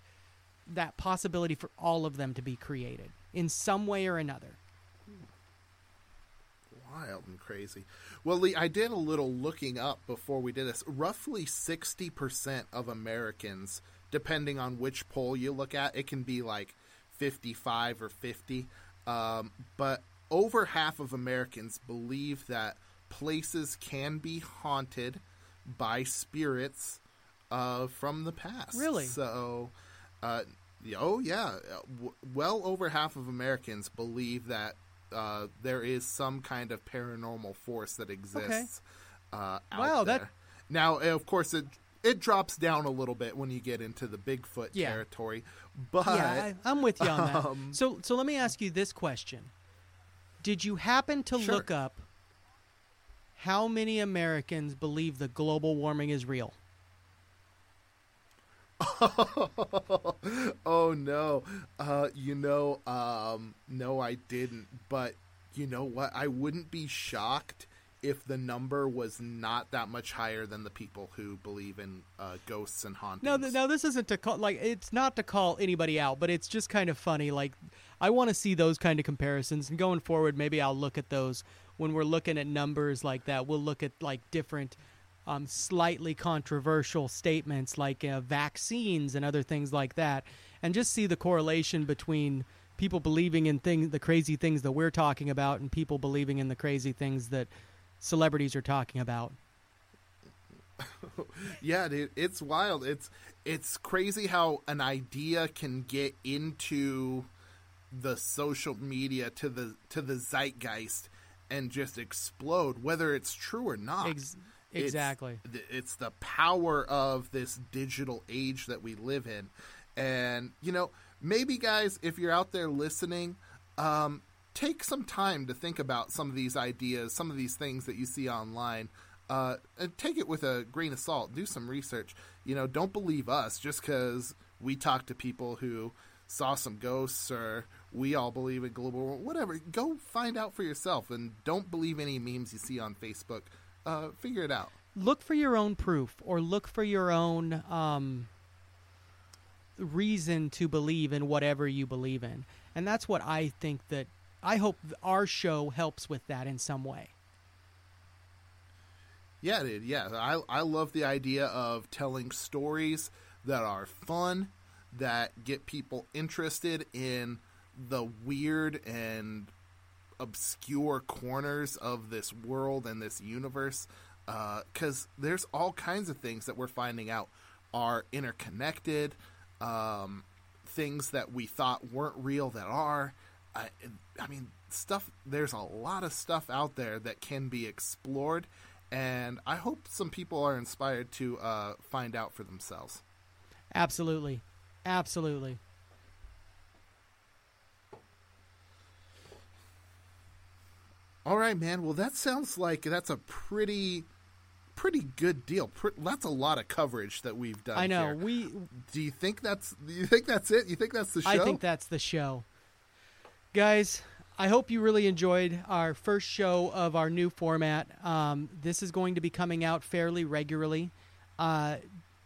[SPEAKER 1] that possibility for all of them to be created in some way or another.
[SPEAKER 2] Wild and crazy. Well, Lee, I did a little looking up before we did this. Roughly 60% of Americans, depending on which poll you look at, it can be like 55 or 50. Um, but over half of Americans believe that places can be haunted by spirits uh, from the past.
[SPEAKER 1] Really?
[SPEAKER 2] So, uh, oh, yeah. Well over half of Americans believe that uh, there is some kind of paranormal force that exists uh, out
[SPEAKER 1] Wow,
[SPEAKER 2] there.
[SPEAKER 1] that-
[SPEAKER 2] Now, of course, it it drops down a little bit when you get into the Bigfoot
[SPEAKER 1] Yeah.
[SPEAKER 2] territory, but
[SPEAKER 1] yeah, I, I'm with you on that.
[SPEAKER 2] um,
[SPEAKER 1] so, so let me ask you this question: Did you happen to
[SPEAKER 2] Sure.
[SPEAKER 1] look up how many Americans believe that global warming is real?
[SPEAKER 2] oh no, uh, you know, um, no, I didn't. But you know what? I wouldn't be shocked if the number was not that much higher than the people who believe in uh, ghosts and hauntings.
[SPEAKER 1] No, th- no, this isn't to call like it's not to call anybody out, but it's just kind of funny. Like I want to see those kind of comparisons, and going forward, maybe I'll look at those when we're looking at numbers like that. We'll look at like different, um, slightly controversial statements like uh, vaccines and other things like that, and just see the correlation between people believing in things, the crazy things that we're talking about, and people believing in the crazy things that celebrities are talking about.
[SPEAKER 2] yeah, dude, it's wild. It's it's crazy how an idea can get into the social media to the to the zeitgeist and just explode, whether it's true or not.
[SPEAKER 1] Ex- exactly.
[SPEAKER 2] th- It's the power of this digital age that we live in, and you know, maybe guys, if you're out there listening, um, take some time to think about some of these ideas, some of these things that you see online. Uh, and take it with a grain of salt. Do some research. You know, don't believe us just because we talk to people who saw some ghosts or we all believe in global war- whatever. Go find out for yourself and don't believe any memes you see on Facebook. Uh, figure it out.
[SPEAKER 1] look for your own proof or look for your own um, reason to believe in whatever you believe in and that's what i think that i hope our show helps with that in some way
[SPEAKER 2] Yeah, dude. Yeah, I I love the idea of telling stories that are fun, that get people interested in the weird and obscure corners of this world and this universe. Because there's all kinds of things that we're finding out are interconnected, um, things that we thought weren't real that are. I, I mean, stuff. There's a lot of stuff out there that can be explored, and I hope some people are inspired to uh, find out for themselves.
[SPEAKER 1] absolutely absolutely
[SPEAKER 2] All right, man. Well, that sounds like that's a pretty pretty good deal. That's a lot of coverage that we've done.
[SPEAKER 1] I know.
[SPEAKER 2] here.
[SPEAKER 1] We
[SPEAKER 2] Do you think that's? Do you think that's it? You think that's the show?
[SPEAKER 1] I think that's the show. Guys, I hope you really enjoyed our first show of our new format. Um, this is going to be coming out fairly regularly. Uh,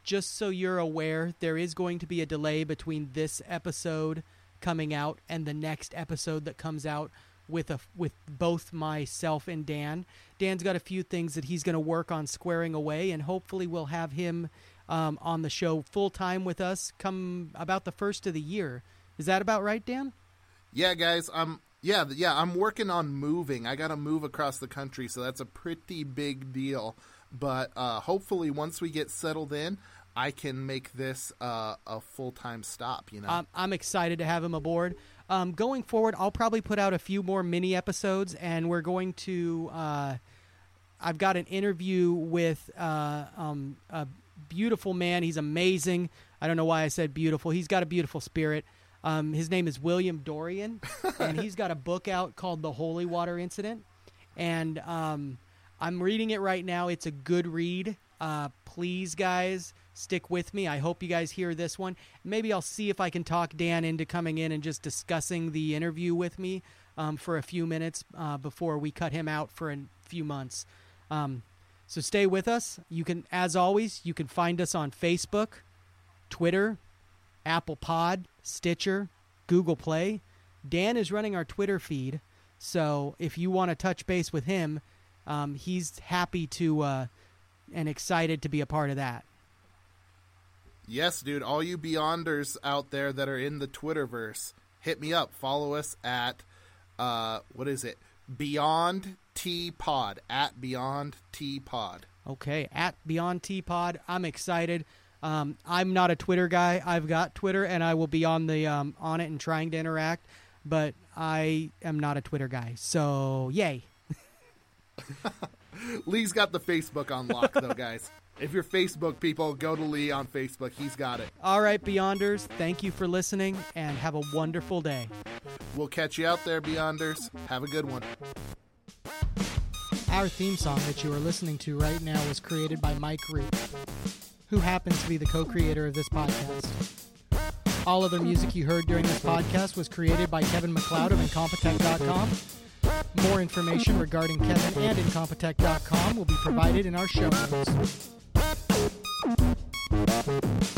[SPEAKER 1] just so you're aware, there is going to be a delay between this episode coming out and the next episode that comes out with a with both myself and Dan. Dan's got a few things that he's going to work on squaring away, and hopefully we'll have him um, on the show full time with us come about the first of the year. Is that about right, Dan?
[SPEAKER 2] Yeah, guys. I'm yeah yeah. I'm working on moving. I got to move across the country, so that's a pretty big deal. But uh, hopefully, once we get settled in, I can make this uh, a full time stop. You know,
[SPEAKER 1] um, I'm excited to have him aboard. Um, going forward, I'll probably put out a few more mini episodes, and we're going to. Uh, I've got an interview with uh, um, a beautiful man. He's amazing. I don't know why I said beautiful. He's got a beautiful spirit. Um, his name is William Dorian, and he's got a book out called The Holy Water Incident. And um, I'm reading it right now. It's a good read. Uh, please, guys, stick with me. I hope you guys hear this one. Maybe I'll see if I can talk Dan into coming in and just discussing the interview with me um, for a few minutes uh, before we cut him out for a few months. Um, so stay with us. You can, as always, you can find us on Facebook, Twitter, Apple Pod, Stitcher, Google Play. Dan is running our Twitter feed, so if you want to touch base with him, um, he's happy to uh, and excited to be a part of that.
[SPEAKER 2] Yes, dude. All you Beyonders out there that are in the Twitterverse, hit me up. Follow us at uh, what is it? Beyond T Pod at Beyond T Pod.
[SPEAKER 1] Okay, at Beyond T Pod. I'm excited. Um, I'm not a Twitter guy. I've got Twitter, and I will be on the um, on it and trying to interact. But I am not a Twitter guy. So yay.
[SPEAKER 2] Lee's got the Facebook on lock, though, guys. If you're Facebook people, go to Lee on Facebook. He's got it.
[SPEAKER 1] All right, Beyonders, thank you for listening and have a wonderful day.
[SPEAKER 2] We'll catch you out there, Beyonders. Have a good one.
[SPEAKER 1] Our theme song that you are listening to right now was created by Mike Root, who happens to be the co creator of this podcast. All other music you heard during this podcast was created by Kevin MacLeod of Incompetech.com. More information regarding Kevin and Incompetech.com will be provided in our show notes. Thank you.